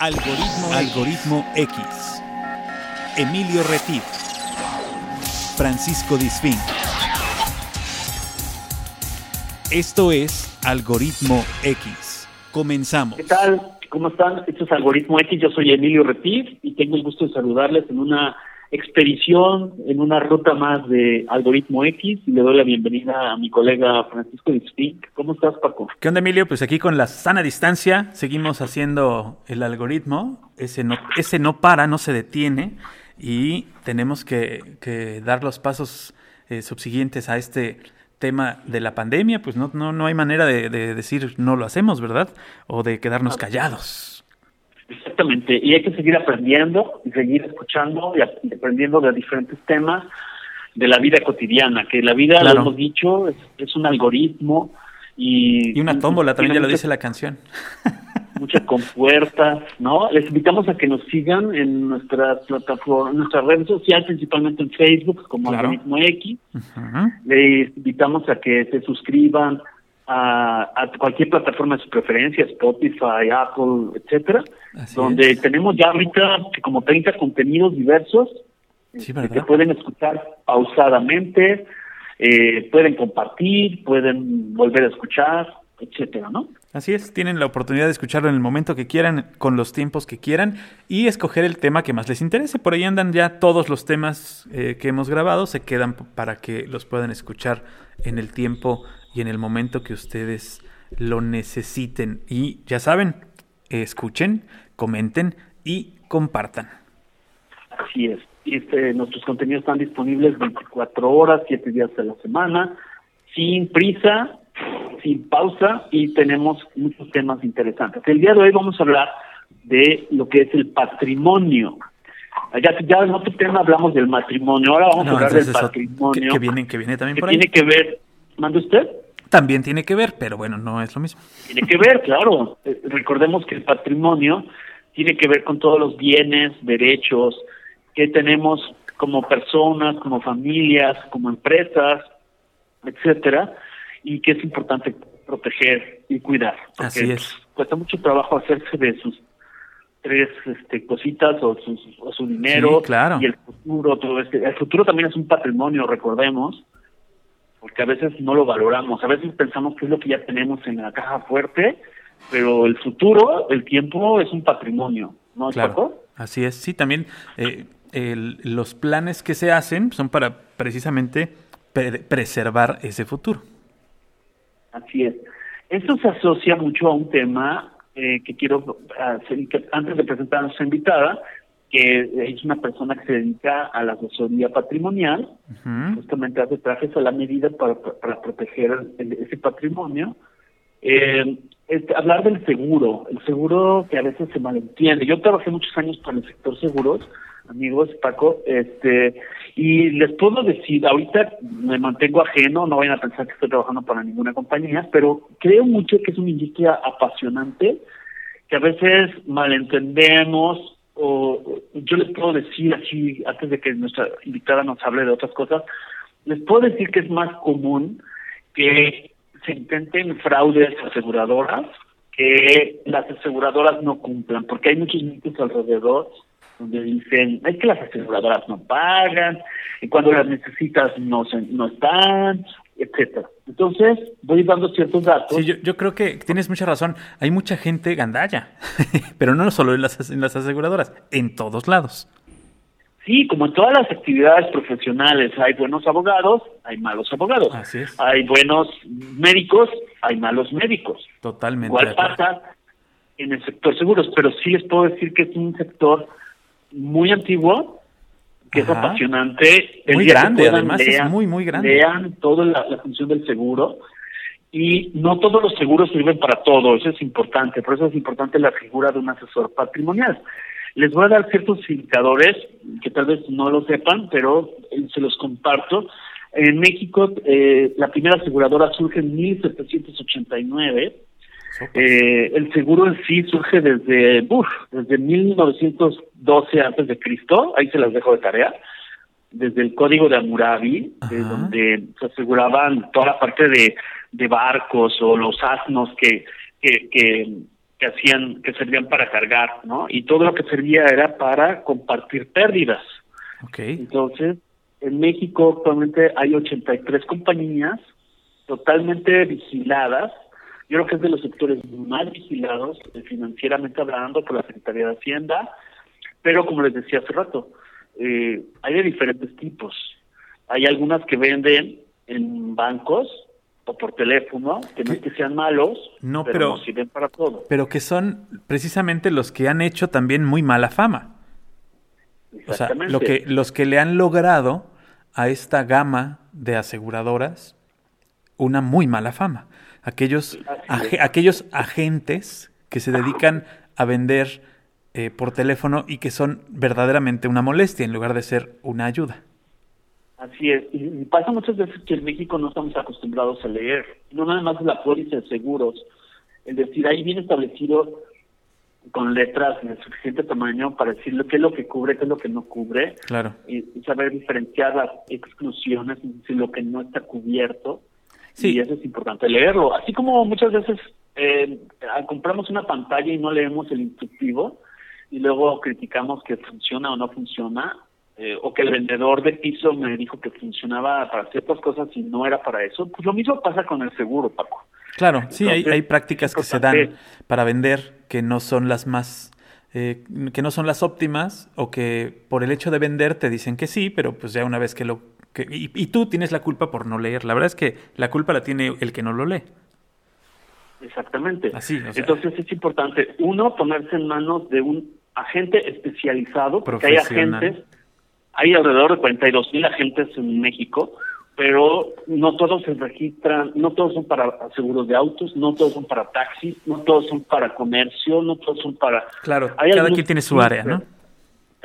Algoritmo, Algoritmo X. Emilio Retif. Francisco Disfín. Esto es Algoritmo X. Comenzamos. ¿Qué tal? ¿Cómo están? Esto es Algoritmo X. Yo soy Emilio Retif y tengo el gusto de saludarles en una expedición, en una ruta más de Algoritmo X y le doy la bienvenida a mi colega Francisco Disfín. ¿Cómo estás, Paco? ¿Qué onda, Emilio? Pues aquí con la sana distancia seguimos haciendo el algoritmo. Ese no, ese no para, no se detiene y tenemos que, que dar los pasos eh, subsiguientes a este tema de la pandemia, pues no, no, no hay manera de, de decir no lo hacemos, ¿verdad? O de quedarnos callados. Exactamente, y hay que seguir aprendiendo y seguir escuchando y aprendiendo de diferentes temas de la vida cotidiana, que la vida, Claro. lo hemos dicho, es, es un algoritmo y... Y una tómbola, también ya lo dice la canción. muchas compuertas, ¿no? Les invitamos a que nos sigan en nuestras plataformas, en nuestras redes sociales, principalmente en Facebook, como Claro. Algoritmo X. Les invitamos a que se suscriban a, a cualquier plataforma de su preferencia, Spotify, Apple, etcétera, Así donde es. tenemos ya ahorita como 30 contenidos diversos Sí, eh, que pueden escuchar pausadamente, eh, pueden compartir, pueden volver a escuchar, etcétera, ¿no? Así es, tienen la oportunidad de escucharlo en el momento que quieran, con los tiempos que quieran y escoger el tema que más les interese. Por ahí andan ya todos los temas eh, que hemos grabado, se quedan para que los puedan escuchar en el tiempo y en el momento que ustedes lo necesiten. Y ya saben, escuchen, comenten y compartan. Así es. Este, nuestros contenidos están disponibles 24 horas, 7 días de la semana, sin prisa, sin pausa y tenemos muchos temas interesantes. El día de hoy vamos a hablar de lo que es el patrimonio. Ya, ya en otro tema hablamos del matrimonio, ahora vamos a hablar del patrimonio. que, que viene, que viene también que por ahí. tiene que ver, ¿manda usted? También tiene que ver, pero bueno, no es lo mismo. Tiene que ver, claro. Eh, Recordemos que el patrimonio tiene que ver con todos los bienes, derechos que tenemos como personas, como familias, como empresas, etcétera, y que es importante proteger y cuidar. Porque Así es. Cuesta mucho trabajo hacerse de sus tres este, cositas o, sus, o su dinero Sí, claro. y el futuro, todo este. El futuro también es un patrimonio, recordemos, porque a veces no lo valoramos. A veces pensamos que es lo que ya tenemos en la caja fuerte, pero el futuro, el tiempo es un patrimonio, ¿no, Claro, Paco? así es. Sí, también eh, el- los planes que se hacen son para precisamente pre- preservar ese futuro. Así es. Esto se asocia mucho a un tema eh, que quiero hacer, que antes de presentar a nuestra invitada, que es una persona que se dedica a la asesoría patrimonial, justamente hace trajes a la medida para, para proteger el- ese patrimonio. Eh, este, hablar del seguro, el seguro que a veces se malentiende. Yo trabajé muchos años para el sector seguros, amigos, Paco, este, y les puedo decir, ahorita me mantengo ajeno, no vayan a pensar que estoy trabajando para ninguna compañía, pero creo mucho que es una industria apasionante, que a veces malentendemos, o yo les puedo decir así, antes de que nuestra invitada nos hable de otras cosas, les puedo decir que es más común que se intenten fraudes aseguradoras, que las aseguradoras no cumplan, porque hay muchos mitos alrededor donde dicen, es que las aseguradoras no pagan, y cuando las necesitas no se, no están, etcétera. Entonces, voy dando ciertos datos. Sí, yo, yo creo que tienes mucha razón. Hay mucha gente gandalla, pero no solo en las, en las aseguradoras, en todos lados. Sí, como en todas las actividades profesionales, hay buenos abogados, hay malos abogados. Así es. Hay buenos médicos, hay malos médicos. Totalmente. Igual pasa en el sector seguros, pero sí les puedo decir que es un sector muy antiguo, que es apasionante. El Muy grande, puedan, además, es muy, muy grande. Lean toda la, la función del seguro y no todos los seguros sirven para todo, eso es importante, por eso es importante la figura de un asesor patrimonial. Les voy a dar ciertos indicadores que tal vez no lo sepan, pero eh, se los comparto. En México, eh, la primera aseguradora surge en 1789. Eh, el seguro en sí surge desde, desde 1912 antes de Cristo. Ahí se las dejo de tarea. Desde el Código de Hammurabi, de Ajá. donde se aseguraban toda la parte de, de barcos o los asnos que, que, que, que hacían, que servían para cargar, ¿no? Y todo lo que servía era para compartir pérdidas. Okay. Entonces, en México actualmente hay 83 compañías totalmente vigiladas. Yo creo que es de los sectores más vigilados eh, financieramente hablando por la Secretaría de Hacienda, pero como les decía hace rato, eh, hay de diferentes tipos. Hay algunas que venden en bancos o por teléfono, que no es que sean malos, no, pero, pero no sirven para todo. Pero que son precisamente los que han hecho también muy mala fama. O sea, lo que, los que le han logrado a esta gama de aseguradoras una muy mala fama. Aquellos, aquellos agentes que se dedican a vender eh, por teléfono y que son verdaderamente una molestia en lugar de ser una ayuda. Así es, y pasa muchas veces que en México no estamos acostumbrados a leer, no nada más la póliza de seguros, es decir, ahí viene establecido con letras de suficiente tamaño para decir qué es lo que cubre, qué es lo que no cubre, claro. y, saber diferenciar las exclusiones, es decir, lo que no está cubierto, sí. y eso es importante leerlo. Así como muchas veces eh, compramos una pantalla y no leemos el instructivo, y luego criticamos que funciona o no funciona, eh, o que el vendedor de piso me dijo que funcionaba para ciertas cosas y no era para eso, pues lo mismo pasa con el seguro, Paco. Claro, sí, hay, hay prácticas que se dan para vender que no son las más, eh, que no son las óptimas o que por el hecho de vender te dicen que sí, pero pues ya una vez que lo... Que, y, y tú tienes la culpa por no leer. La verdad es que la culpa la tiene el que no lo lee. Exactamente. Así, o sea, Entonces es importante, uno, ponerse en manos de un agente especializado, porque hay agentes, hay alrededor de 42 mil agentes en México, pero no todos se registran, no todos son para seguros de autos, no todos son para taxis, no todos son para comercio, no todos son para... Claro, cada quien tiene su área, ¿no?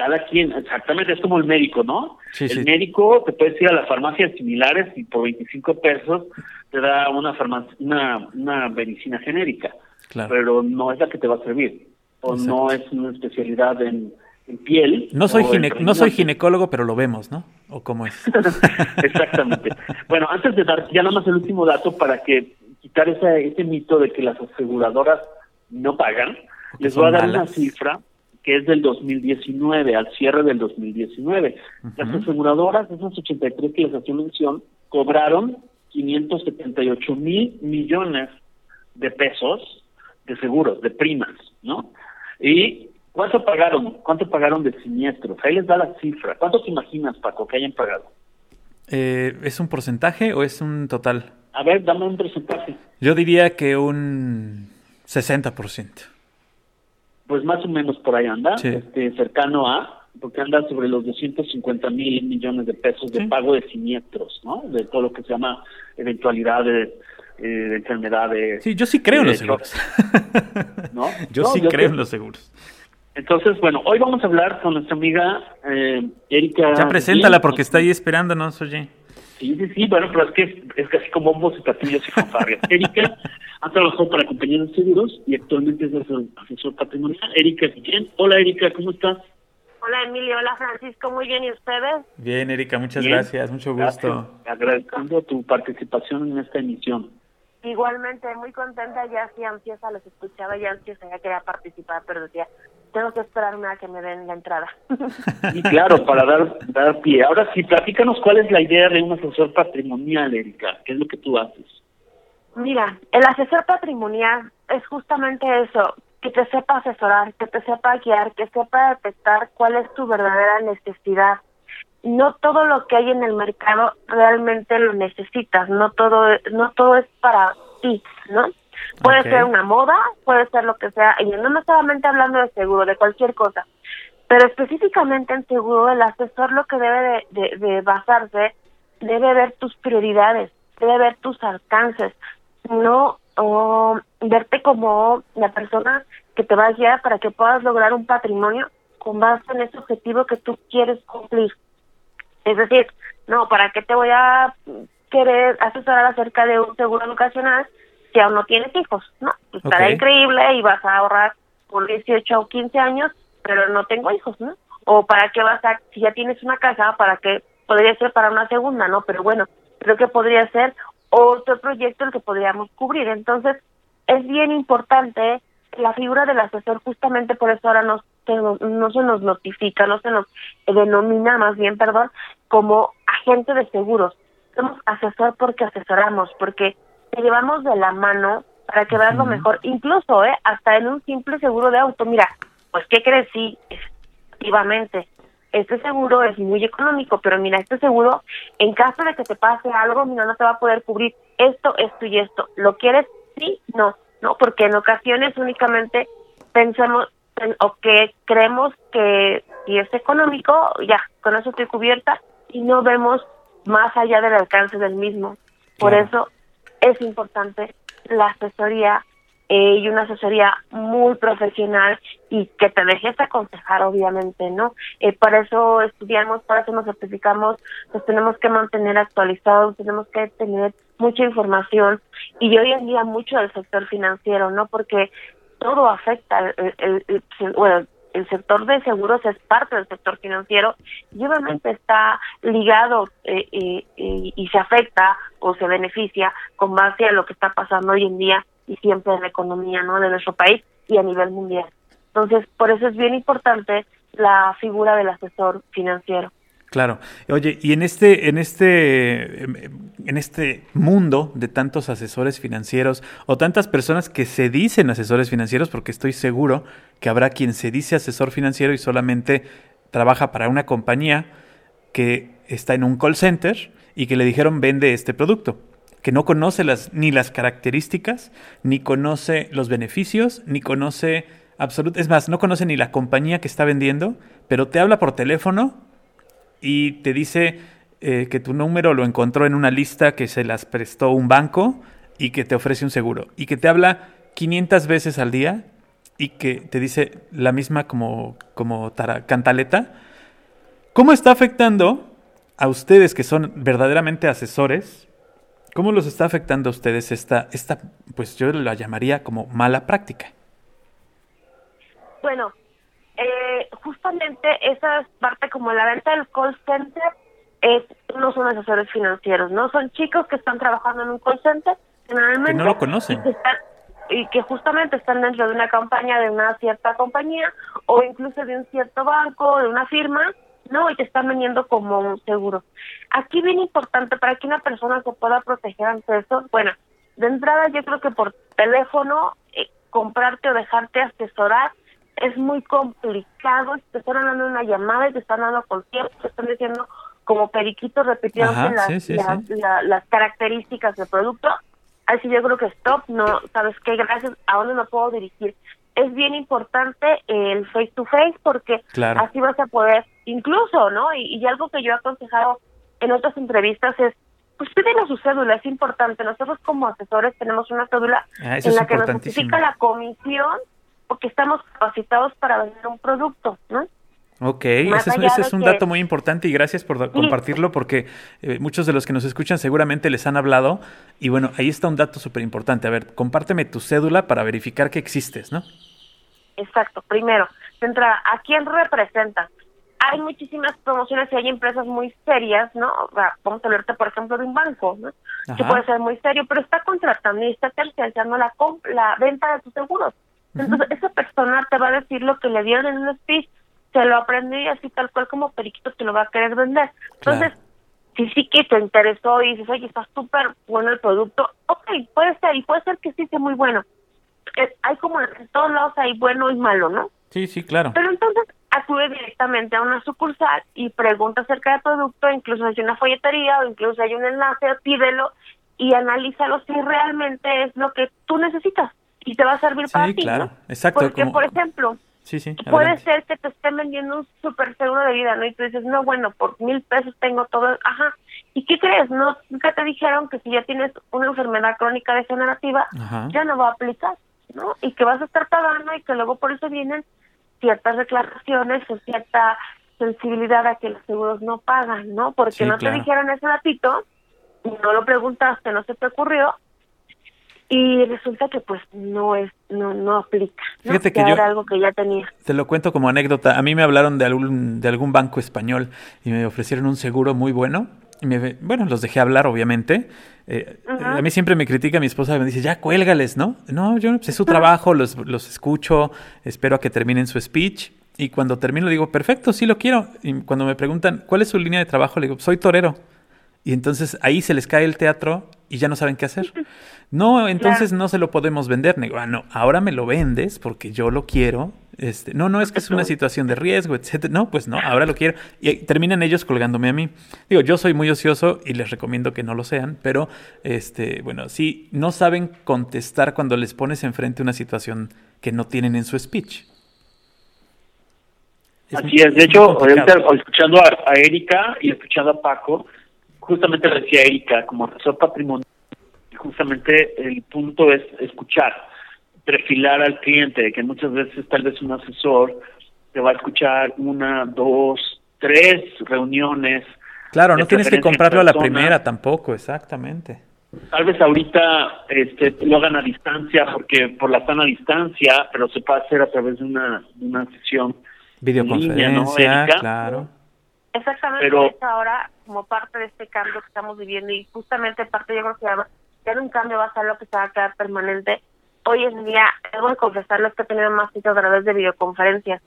Cada quien, exactamente, es como el médico, ¿no? Sí, el sí. médico te puedes ir a las farmacias similares y por 25 pesos te da una, farmacia, una, una medicina genérica, claro. pero no es la que te va a servir, o Exacto. no es una especialidad en, en piel. No soy, gine no soy ginecólogo, pero lo vemos, ¿no? ¿O cómo es? Exactamente. bueno, antes de dar ya nada más el último dato para que quitar ese, ese mito de que las aseguradoras no pagan, Porque les voy a dar malas. una cifra que es del 2019, al cierre del 2019. Uh -huh. Las aseguradoras, esas 83 que les hacía mención, cobraron 578 mil millones de pesos de seguros, de primas, ¿no? Y ¿cuánto pagaron? ¿Cuánto pagaron de siniestros? Ahí les da la cifra. ¿Cuánto te imaginas, Paco, que hayan pagado? Eh, ¿Es un porcentaje o es un total? A ver, dame un porcentaje. Yo diría que un 60%. Pues más o menos por ahí anda, sí. este, cercano a, porque anda sobre los 250 mil millones de pesos de sí. pago de siniestros, ¿no? De todo lo que se llama eventualidades, eh, de enfermedades. Sí, yo sí creo en los seguros. ¿No? Yo no, sí yo creo en los seguros. Entonces, bueno, hoy vamos a hablar con nuestra amiga eh, Erika. Ya preséntala porque está ahí esperándonos, oye. Sí, sí, sí, bueno, pero es que es, casi como bombos y platillos y fanfarrias. Erika ha trabajado para compañías de seguros y actualmente es asesor, asesor patrimonial. Erika Guillén. Hola, Erika, ¿cómo estás? Hola, Emilio. Hola, Francisco. Muy bien, ¿y ustedes? Bien, Erika, muchas Bien. gracias. Mucho gusto. Gracias. Agradeciendo tu participación en esta emisión. Igualmente, muy contenta, ya así ansiosa, los escuchaba, ya ansiosa, ya quería participar, pero decía, tengo que esperarme a que me den la entrada. Y claro, para dar, dar pie. Ahora sí, platícanos cuál es la idea de un asesor patrimonial, Erika. ¿Qué es lo que tú haces? Mira, el asesor patrimonial es justamente eso, que te sepa asesorar, que te sepa guiar, que sepa detectar cuál es tu verdadera necesidad. No todo lo que hay en el mercado realmente lo necesitas, no todo no todo es para ti, ¿no? Puede ser una moda, puede ser lo que sea, y no me solamente hablando de seguro, de cualquier cosa, pero específicamente en seguro el asesor lo que debe de, de- de basarse debe ver tus prioridades, debe ver tus alcances, no verte como la persona que te va a guiar para que puedas lograr un patrimonio con base en ese objetivo que tú quieres cumplir. Es decir, no, ¿para qué te voy a querer asesorar acerca de un seguro educacional si aún no tienes hijos? No, estará Ok. increíble y vas a ahorrar por 18 o 15 años, pero no tengo hijos, ¿no? O para qué vas a, si ya tienes una casa, para qué podría ser para una segunda, ¿no? Pero bueno, creo que podría ser otro proyecto el que podríamos cubrir. Entonces, es bien importante la figura del asesor justamente por eso ahora no, no se nos notifica, no se nos denomina más bien, perdón, como agente de seguros. Somos asesor porque asesoramos, porque te llevamos de la mano para que veas lo mejor, incluso eh, hasta en un simple seguro de auto. Mira, pues ¿qué crees? Sí, efectivamente, este seguro es muy económico, pero mira, este seguro, en caso de que te pase algo, mira, no te va a poder cubrir esto, esto y esto. ¿Lo quieres? Sí, no, no, porque en ocasiones únicamente pensamos o que creemos que si es económico, ya, con eso estoy cubierta y no vemos más allá del alcance del mismo. Por eso es importante la asesoría eh, y una asesoría muy profesional y que te dejes aconsejar, obviamente, ¿no? Eh, para eso estudiamos, para eso nos certificamos, nos tenemos que mantener actualizados, tenemos que tener mucha información y hoy en día mucho del sector financiero, ¿no? Porque todo afecta, el, bueno, el sector de seguros es parte del sector financiero y obviamente está ligado eh, eh, y se afecta o se beneficia con base a lo que está pasando hoy en día y siempre en la economía no de nuestro país y a nivel mundial. Entonces, por eso es bien importante la figura del asesor financiero. Claro. Oye, y en este, en este, en este mundo de tantos asesores financieros o tantas personas que se dicen asesores financieros, porque estoy seguro que habrá quien se dice asesor financiero y solamente trabaja para una compañía que está en un call center y que le dijeron vende este producto, que no conoce las, ni las características, ni conoce los beneficios, ni conoce absolutamente, es más, no conoce ni la compañía que está vendiendo, pero te habla por teléfono y te dice eh, que tu número lo encontró en una lista que se las prestó un banco y que te ofrece un seguro y que te habla 500 veces al día y que te dice la misma como, como cantaleta, ¿cómo está afectando a ustedes que son verdaderamente asesores? ¿Cómo los está afectando a ustedes esta, esta pues yo la llamaría como mala práctica? Bueno, eh, justamente esa es parte como la venta del call center, es, no son asesores financieros, ¿no? Son chicos que están trabajando en un call center, generalmente. Que no lo conocen. Y que, justamente están dentro de una campaña de una cierta compañía o incluso de un cierto banco, de una firma, ¿no? Y te están vendiendo como un seguro. Aquí bien importante para que una persona se pueda proteger ante eso, bueno, de entrada yo creo que por teléfono, eh, comprarte o dejarte asesorar es muy complicado, te están dando una llamada y te están dando con tiempo, te están diciendo como periquitos repitiendo las, las, características del producto. Así yo creo que stop, no, ¿sabes qué? Gracias, ¿a dónde me puedo dirigir? Es bien importante el face to face porque así vas a poder, incluso, ¿no? Y, y algo que yo he aconsejado en otras entrevistas es, pues pídele su cédula, es importante. Nosotros como asesores tenemos una cédula ah, en la que nos notifica la comisión porque estamos capacitados para vender un producto, ¿no? Ok, ese es, un dato muy importante y gracias por compartirlo porque eh, muchos de los que nos escuchan seguramente les han hablado y bueno, ahí está un dato súper importante. A ver, compárteme tu cédula para verificar que existes, ¿no? Exacto, primero, entra ¿a quién representa? Hay muchísimas promociones y hay empresas muy serias, ¿no? Vamos a hablarte, por ejemplo, de un banco, ¿no? Que puede ser muy serio, pero está contratando y está terciando la, la venta de tus seguros. Entonces, esa persona te va a decir lo que le dieron en un speech, se lo aprendió y así tal cual como periquito te lo va a querer vender. Entonces, si sí que te interesó y dices, oye, está súper bueno el producto, ok, puede ser, y puede ser que sí sea muy bueno. Eh, hay como en todos lados hay bueno y malo, ¿no? Sí, sí, claro. Pero entonces acude directamente a una sucursal y pregunta acerca del producto, incluso hay una folletería o incluso hay un enlace, pídelo y analízalo si realmente es lo que tú necesitas y te va a servir para ti. claro, exacto. Porque, por ejemplo, sí, sí, puede ser que te estén vendiendo un super seguro de vida, ¿no? Y tú dices, no, bueno, por mil pesos tengo todo, ajá. ¿Y qué crees? No, nunca te dijeron que si ya tienes una enfermedad crónica degenerativa, ya no va a aplicar, ¿no? Y que vas a estar pagando y que luego por eso vienen ciertas reclamaciones o cierta sensibilidad a que los seguros no pagan, ¿no? Porque no te dijeron ese ratito, no lo preguntaste, no se te ocurrió, y resulta que pues no es no no aplica fíjate que, yo era algo que ya tenía te lo cuento como anécdota a mí me hablaron de algún de algún banco español y me ofrecieron un seguro muy bueno y me, bueno, los dejé hablar, obviamente. Eh, A mí siempre me critica mi esposa, me dice, ya cuélgales, ¿no? No, yo, pues, es su trabajo, los, los escucho, espero a que terminen su speech. Y cuando termino digo, perfecto, sí lo quiero. Y cuando me preguntan, ¿cuál es su línea de trabajo? Le digo, soy torero. Y entonces ahí se les cae el teatro y ya no saben qué hacer. No, entonces no se lo podemos vender. Digo, ah, no, ahora me lo vendes porque yo lo quiero. Este, no, no es que es una situación de riesgo, etcétera. No, pues no, ahora lo quiero. Y terminan ellos colgándome a mí. Digo, yo soy muy ocioso y les recomiendo que no lo sean, pero este, bueno, si no saben contestar cuando les pones enfrente una situación que no tienen en su speech. Así es, de hecho, escuchando a, a Erika y escuchando a Paco, justamente decía Erika, como asesor patrimonial, justamente el punto es escuchar, perfilar al cliente, que muchas veces tal vez un asesor te va a escuchar una, dos, tres reuniones. Claro, no tienes que comprarlo a la primera tampoco, exactamente. Tal vez ahorita este, lo hagan a distancia, porque por la sana distancia, pero se puede hacer a través de una, una sesión. Videoconferencia, claro. Exactamente, Pero, ahora como parte de este cambio que estamos viviendo y justamente parte yo creo que ya un cambio va a ser lo que se va a quedar permanente. Hoy en día, debo de confesarles que he tenido más citas a través de videoconferencias.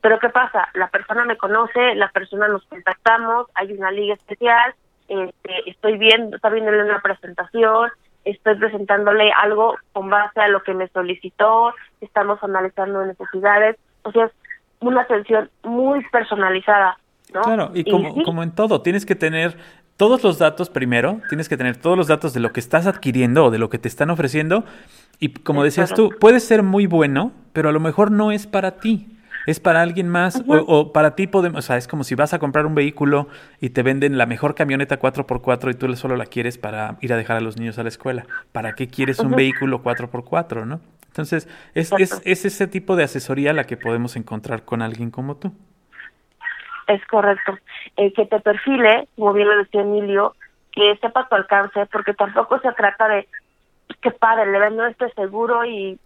Pero ¿qué pasa? La persona me conoce, la persona nos contactamos, hay una liga especial, este, estoy viendo, está viéndole una presentación, estoy presentándole algo con base a lo que me solicitó, estamos analizando necesidades, o sea, es una atención muy personalizada Claro, y como, como en todo, tienes que tener todos los datos primero, tienes que tener todos los datos de lo que estás adquiriendo o de lo que te están ofreciendo. Y como decías tú, puede ser muy bueno, pero a lo mejor no es para ti. Es para alguien más o, para ti podemos, o sea, es como si vas a comprar un vehículo y te venden la mejor camioneta 4x4 y tú solo la quieres para ir a dejar a los niños a la escuela. ¿Para qué quieres un vehículo 4x4, no? Entonces, es, es, es ese tipo de asesoría la que podemos encontrar con alguien como tú. Es correcto. Eh, que te perfile, como bien lo decía Emilio, que sepa tu alcance, porque tampoco se trata de que padre, le vendo este seguro y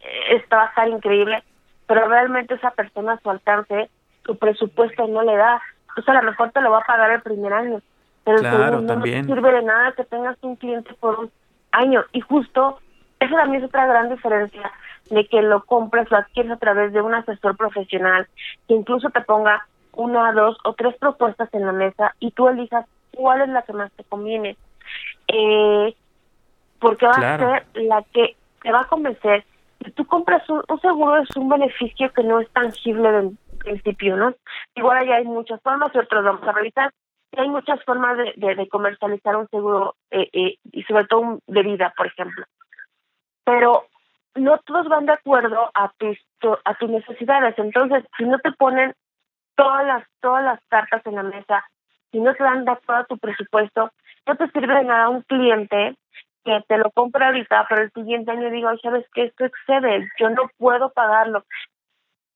eh, esto va a estar increíble, pero realmente esa persona a su alcance, su presupuesto no le da. Entonces a lo mejor te lo va a pagar el primer año, pero claro, no sirve de nada que tengas un cliente por un año. Y justo, esa también es otra gran diferencia de que lo compres, lo adquieres a través de un asesor profesional, que incluso te ponga una, dos o tres propuestas en la mesa y tú elijas cuál es la que más te conviene. Eh, porque va a ser la que te va a convencer. Si tú compras un, seguro es un beneficio que no es tangible de principio, ¿no? Igual allá hay muchas formas y otras vamos a revisar. hay muchas formas de, de, comercializar un seguro eh, eh, y sobre todo de vida, por ejemplo. Pero no todos van de acuerdo a tus, a tus necesidades. Entonces, si no te ponen todas las, todas las cartas en la mesa, si no te dan todo tu presupuesto, no te sirve de nada un cliente que te lo compra ahorita, pero el siguiente año digo, sabes que esto excede, yo no puedo pagarlo.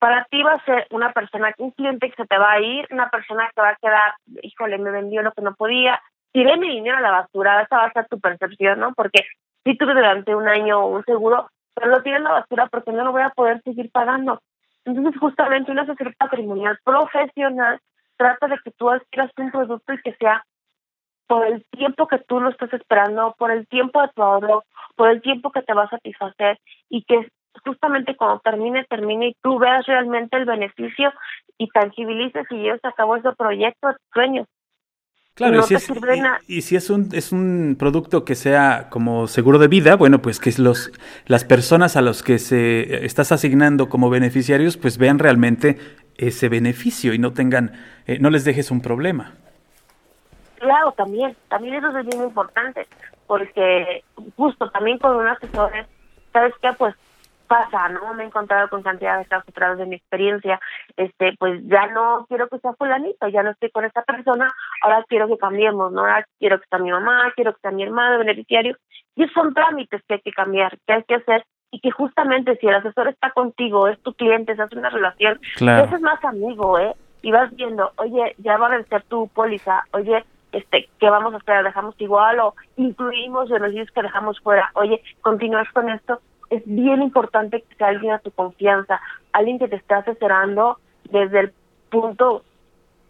Para ti va a ser una persona, un cliente que se te va a ir, una persona que va a quedar, híjole, me vendió lo que no podía, tiré mi dinero a la basura, esa va a ser tu percepción, ¿no? Porque si tuve durante un año un seguro, pero lo tiré a la basura porque no lo voy a poder seguir pagando. Entonces, justamente una asesor patrimonial profesional trata de que tú adquieras un producto y que sea por el tiempo que tú lo estás esperando, por el tiempo de tu ahorro, por el tiempo que te va a satisfacer y que justamente cuando termine, termine y tú veas realmente el beneficio y tangibilices y lleves a cabo ese proyecto de sueños. Claro, y, si es, y, si es, un, es un producto que sea como seguro de vida, bueno, pues que los, las personas a los que se estás asignando como beneficiarios, pues vean realmente ese beneficio y no tengan, eh, no les dejes un problema. Claro, también, también eso es bien importante, porque justo también con un asesor, ¿sabes qué? Pues pasa, ¿no? Me he encontrado con cantidad de casos a de mi experiencia, este, pues ya no quiero que sea fulanito, ya no estoy con esta persona, ahora quiero que cambiemos, ¿no? Ahora quiero que sea mi mamá, quiero que sea mi hermano beneficiario, y son trámites que hay que cambiar, que hay que hacer, y que justamente si el asesor está contigo, es tu cliente, se hace una relación, ese es más amigo, ¿eh? Y vas viendo, oye, ya va a vencer tu póliza, oye, este, ¿qué vamos a hacer? ¿Dejamos igual o incluimos dices que dejamos fuera? Oye, continúas con esto es bien importante que sea alguien a tu confianza, alguien que te esté asesorando desde el punto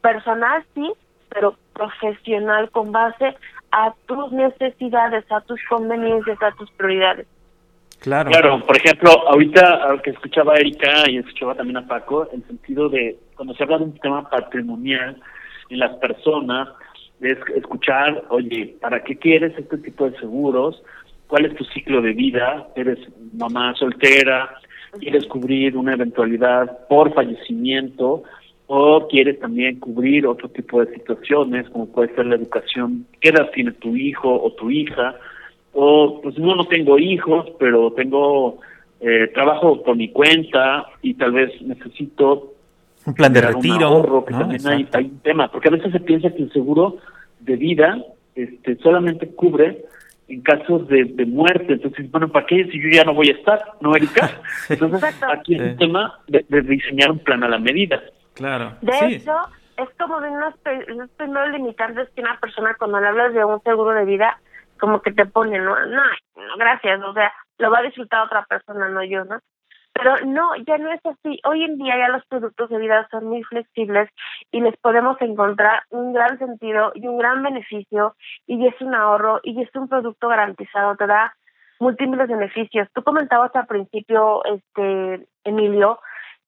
personal, sí, pero profesional con base a tus necesidades, a tus conveniencias, a tus prioridades. Claro. Claro, por ejemplo, ahorita que escuchaba a Erika y escuchaba también a Paco, el sentido de cuando se habla de un tema patrimonial en las personas, es escuchar, oye, ¿para qué quieres este tipo de seguros? ¿Cuál es tu ciclo de vida? ¿Eres mamá soltera? ¿Quieres cubrir una eventualidad por fallecimiento? ¿O quieres también cubrir otro tipo de situaciones, como puede ser la educación? ¿Qué edad tiene tu hijo o tu hija? o pues no, no tengo hijos, pero tengo eh, trabajo por mi cuenta y tal vez necesito un plan de retiro, ahorro, que también hay, hay, un tema, porque a veces se piensa que el seguro de vida este solamente cubre en casos de, de muerte, entonces, bueno, ¿para qué si yo ya no voy a estar, no, Erika? Entonces, aquí es un tema de, diseñar un plan a la medida. Claro. De hecho, es como de unos, unos primeros limitantes que una persona cuando le hablas de un seguro de vida como que te pone, ¿no? No, no, gracias, o sea, lo va a disfrutar otra persona, no yo, ¿no? Pero no, ya no es así. Hoy en día ya los productos de vida son muy flexibles y les podemos encontrar un gran sentido y un gran beneficio y es un ahorro y es un producto garantizado, te da múltiples beneficios. Tú comentabas al principio, este Emilio,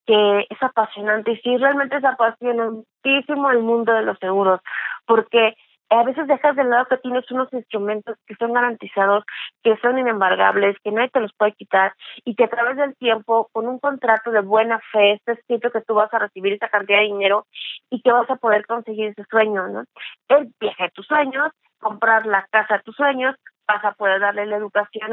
que es apasionante y sí, realmente es apasionantísimo el mundo de los seguros, porque a veces dejas de lado que tienes unos instrumentos que son garantizados, que son inembargables, que nadie te los puede quitar y que a través del tiempo, con un contrato de buena fe, está escrito que tú vas a recibir esa cantidad de dinero y que vas a poder conseguir ese sueño, ¿no? El viaje de tus sueños, comprar la casa de tus sueños, vas a poder darle la educación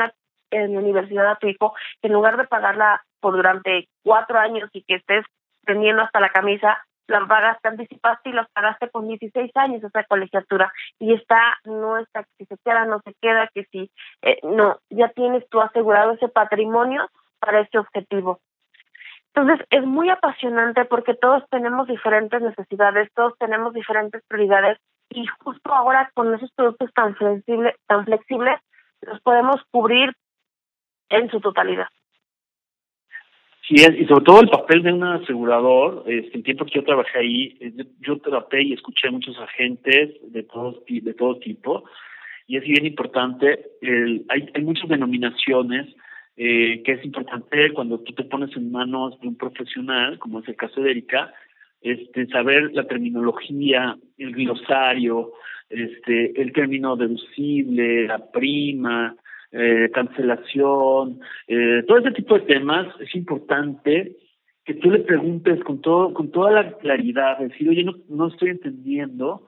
en la universidad a tu hijo, que en lugar de pagarla por durante cuatro años y que estés teniendo hasta la camisa, la pagaste, anticipaste y los pagaste con 16 años esa colegiatura y está, no está, que se queda, no se queda, que si, eh, no, ya tienes tú asegurado ese patrimonio para ese objetivo. Entonces es muy apasionante porque todos tenemos diferentes necesidades, todos tenemos diferentes prioridades y justo ahora con esos productos tan flexibles, tan flexibles, los podemos cubrir en su totalidad. Sí, y sobre todo el papel de un asegurador, este, el tiempo que yo trabajé ahí, yo traté y escuché a muchos agentes de todo, de todo tipo, y es bien importante, el, hay, hay muchas denominaciones eh, que es importante cuando tú te pones en manos de un profesional, como es el caso de Erika, este, saber la terminología, el glosario, este, el término deducible, la prima, eh, cancelación, eh, todo ese tipo de temas, es importante que tú le preguntes con todo con toda la claridad, decir, oye, no, no estoy entendiendo,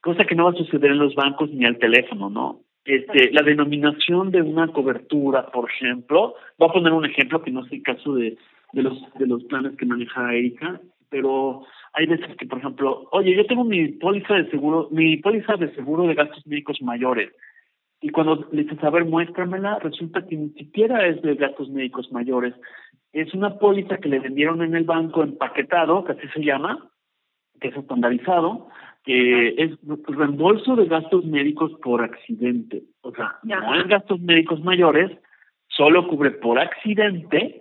cosa que no va a suceder en los bancos ni al teléfono, ¿no? Este, la denominación de una cobertura, por ejemplo, voy a poner un ejemplo que no es el caso de, de los de los planes que maneja Erika, pero hay veces que, por ejemplo, oye, yo tengo mi póliza de seguro, mi póliza de seguro de gastos médicos mayores, y cuando le dices, a ver, muéstramela, resulta que ni siquiera es de gastos médicos mayores. Es una póliza que le vendieron en el banco empaquetado, que así se llama, que es estandarizado, que es reembolso de gastos médicos por accidente. O sea, no es gastos médicos mayores, solo cubre por accidente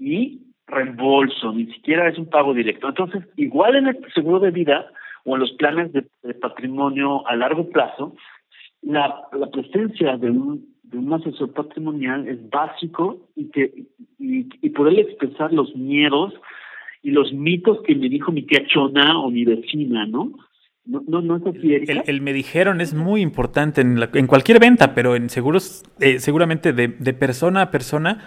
y reembolso, ni siquiera es un pago directo. Entonces, igual en el seguro de vida o en los planes de patrimonio a largo plazo, la, la presencia de un, de un asesor patrimonial es básico y que y, y poderle expresar los miedos y los mitos que me dijo mi tía Chona o mi vecina, ¿no? No, no, no es así, el, el, me dijeron es muy importante en, la, en cualquier venta, pero en seguros, eh, seguramente de, de persona a persona,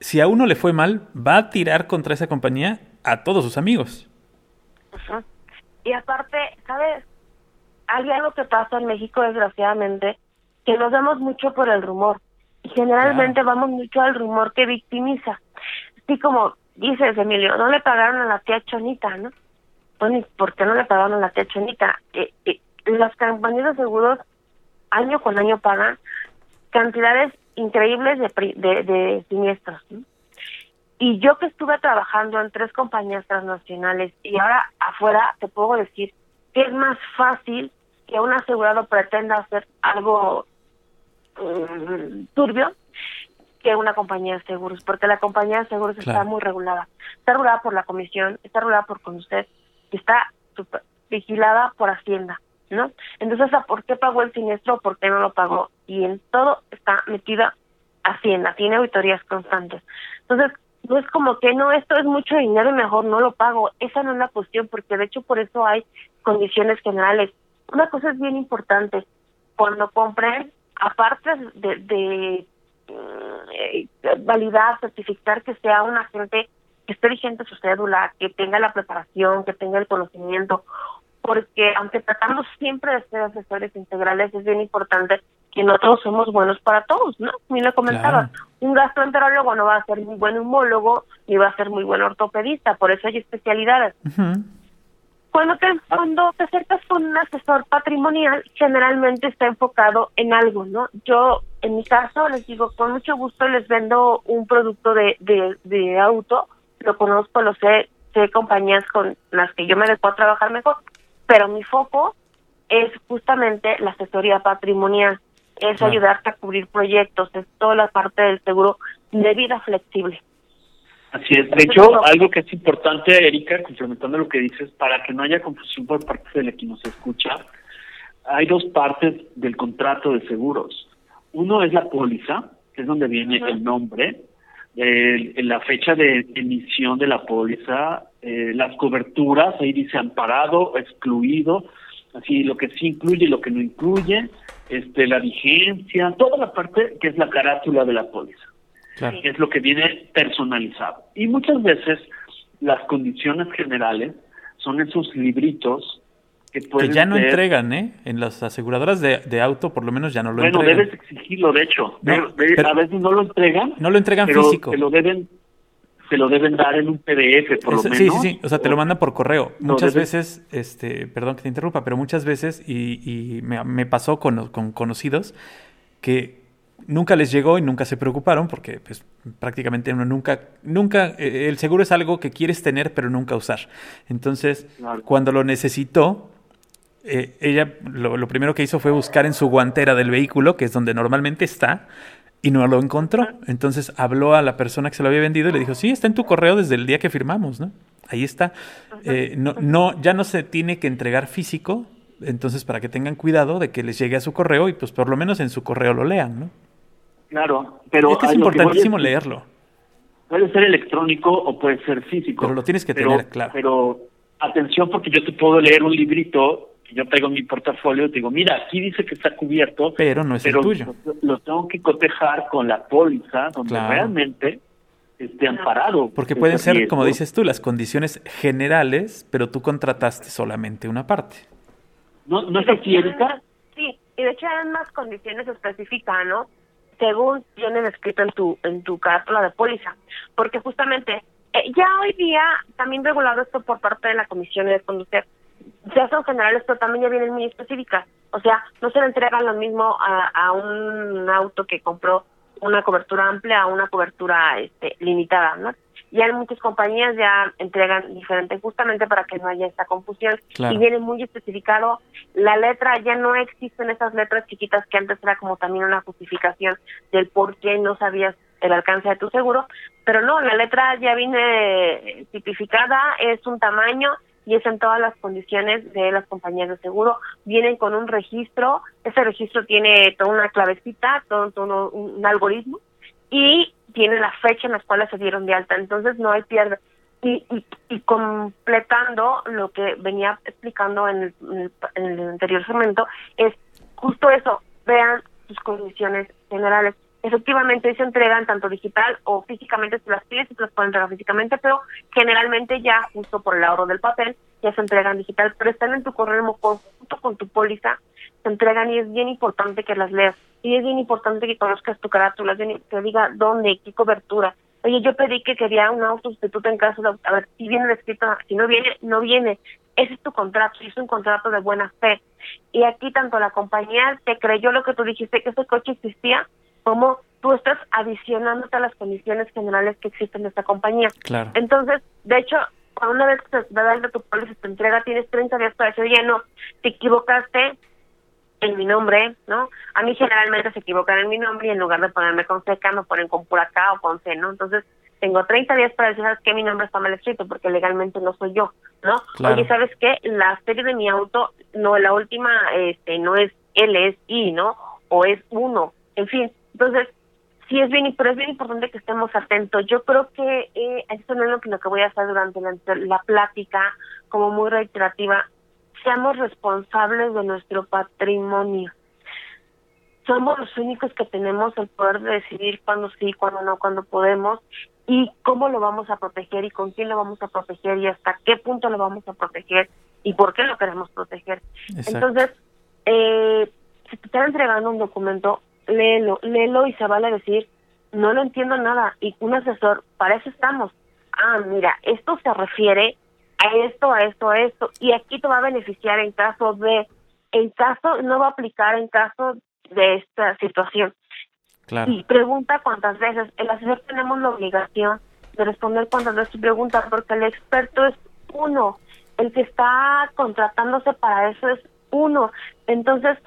si a uno le fue mal, va a tirar contra esa compañía a todos sus amigos. Ajá. Y aparte, ¿sabes? Hay algo que pasa en México, desgraciadamente, que nos damos mucho por el rumor. Y generalmente vamos mucho al rumor que victimiza. Así como dices, Emilio, no le pagaron a la tía Chonita, ¿no? Bueno, ¿por qué no le pagaron a la tía Chonita? Eh, eh, las compañías de seguros año con año pagan cantidades increíbles de, de, de siniestros. ¿no? Y yo que estuve trabajando en tres compañías transnacionales y ahora afuera te puedo decir que es más fácil que un asegurado pretenda hacer algo um, turbio que una compañía de seguros, porque la compañía de seguros está muy regulada. Está regulada por la comisión, está regulada por usted, está super vigilada por Hacienda. ¿no? Entonces, ¿a ¿por qué pagó el siniestro por qué no lo pagó? Y en todo está metida Hacienda, tiene auditorías constantes. Entonces, no es como que no, esto es mucho dinero y mejor no lo pago. Esa no es la cuestión, porque de hecho por eso hay condiciones generales. Una cosa es bien importante, cuando compren, aparte de, de eh, validar, certificar que sea un agente que esté vigente su cédula, que tenga la preparación, que tenga el conocimiento, porque aunque tratamos siempre de ser asesores integrales, es bien importante que no todos somos buenos para todos, ¿no? Como le comentaba, un gastroenterólogo no va a ser muy buen humólogo ni va a ser muy buen ortopedista, por eso hay especialidades. Cuando te, cuando te acercas con un asesor patrimonial, generalmente está enfocado en algo, ¿no? Yo, en mi caso, les digo, con mucho gusto les vendo un producto de, de, de auto, lo conozco, lo sé, sé compañías con las que yo me adecuo a trabajar mejor, pero mi foco es justamente la asesoría patrimonial, es ayudarte a cubrir proyectos, es toda la parte del seguro de vida flexible. Así es. De hecho, algo que es importante, Erika, complementando lo que dices, para que no haya confusión por parte de la que nos escucha, hay dos partes del contrato de seguros. Uno es la póliza, que es donde viene el nombre, la fecha de emisión de la póliza, eh, las coberturas, ahí dice amparado, excluido, así lo que sí incluye y lo que no incluye, este, la vigencia, toda la parte que es la carátula de la póliza es lo que viene personalizado. Y muchas veces las condiciones generales son esos libritos que pueden que ya no entregan, ¿eh? En las aseguradoras de, auto por lo menos ya no lo entregan. Bueno, debes exigirlo, de hecho. a veces no lo entregan. No lo entregan físico. Te lo deben te lo deben dar en un PDF, por lo menos. Sí, sí, sí. O sea, te lo mandan por correo. Muchas veces, este, perdón que te interrumpa, pero muchas veces, y, y me, me pasó con, con conocidos, que nunca les llegó y nunca se preocuparon porque pues, prácticamente uno nunca, nunca, eh, el seguro es algo que quieres tener pero nunca usar. Entonces, cuando lo necesitó, eh, ella lo, primero que hizo fue buscar en su guantera del vehículo, que es donde normalmente está, y no lo encontró. Entonces habló a la persona que se lo había vendido y le dijo, sí, está en tu correo desde el día que firmamos, ¿no? Ahí está. Eh, no, no, ya no se tiene que entregar físico, entonces para que tengan cuidado de que les llegue a su correo y pues por lo menos en su correo lo lean, ¿no? Claro, pero... Es que es importantísimo leerlo. Puede ser electrónico o puede ser físico. Pero lo tienes que tener, claro. Pero atención porque yo te puedo leer un librito que yo traigo en mi portafolio y te digo, mira, aquí dice que está cubierto. Pero no es el tuyo. Lo, tengo que cotejar con la póliza donde realmente esté amparado. Porque pueden ser, como dices tú, las condiciones generales, pero tú contrataste solamente una parte. ¿No, no es así, Erika? Sí, y de hecho hay más condiciones específicas, ¿no? Según tienen escrito en tu en tu carta de póliza, porque justamente eh, ya hoy día también regulado esto por parte de la comisión de conducir, ya son generales, pero también ya vienen muy específicas, o sea, no se le entregan lo mismo a, a un auto que compró una cobertura amplia a una cobertura este, limitada, ¿no? Ya muchas compañías ya entregan diferente justamente para que no haya esta confusión. Y viene muy especificado la letra ya no existen esas letras chiquitas que antes era como también una justificación del por qué no sabías el alcance de tu seguro pero no la letra ya viene tipificada es un tamaño y es en todas las condiciones de las compañías de seguro. Vienen con un registro ese registro tiene toda una clavecita todo, todo un algoritmo y tiene la fecha en la cual se dieron de alta, entonces no hay pierde. Y, y, completando lo que venía explicando en el, anterior segmento, es justo eso, vean sus condiciones generales. Efectivamente, se entregan tanto digital o físicamente, si las pides, se las pueden entregar físicamente, pero generalmente ya, justo por el ahorro del papel, ya se entregan digital, pero están en tu correo junto con tu póliza, se entregan y es bien importante que las leas y es bien importante que conozcas tu carátula, que diga dónde, qué cobertura. Oye, yo pedí que quería un auto sustituto en caso de, a ver, si viene escrito, si no viene, no viene. Ese es tu contrato, y es un contrato de buena fe. Y aquí tanto la compañía te creyó lo que tú dijiste, que ese coche existía, como tú estás adicionándote a las condiciones generales que existen de esta compañía. Claro. Entonces, de hecho, cuando una vez que te da tu póliza, te entrega, tienes 30 días para decir, oye, no, te equivocaste, en mi nombre, ¿no? A mí generalmente se equivocan en mi nombre y en lugar de ponerme con seca me ponen con pura K o con C, ¿no? Entonces, tengo 30 días para decir, ¿sabes qué? Mi nombre está mal escrito porque legalmente no soy yo, ¿no? Claro. Oye, ¿sabes qué? La serie de mi auto, no, la última, este, no es L, es I, ¿no? O es uno, en fin. Entonces, sí es bien, pero es bien importante que estemos atentos. Yo creo que eh, esto no es lo que, lo que voy a hacer durante la, la plática, como muy reiterativa. Seamos responsables de nuestro patrimonio somos los únicos que tenemos el poder de decidir cuándo sí, cuándo no, cuándo podemos y cómo lo vamos a proteger y con quién lo vamos a proteger y hasta qué punto lo vamos a proteger y por qué lo queremos proteger. Exacto. Entonces, eh, si te están entregando un documento, léelo, léelo y se vale decir, no lo entiendo nada y un asesor, para eso estamos. Ah, mira, esto se refiere a esto, a esto, a esto y aquí te va a beneficiar en caso de, en caso, no va a aplicar en caso de esta situación. Claro. Y pregunta cuántas veces. El asesor tenemos la obligación de responder cuántas veces pregunta, porque el experto es uno. El que está contratándose para eso es uno. Entonces,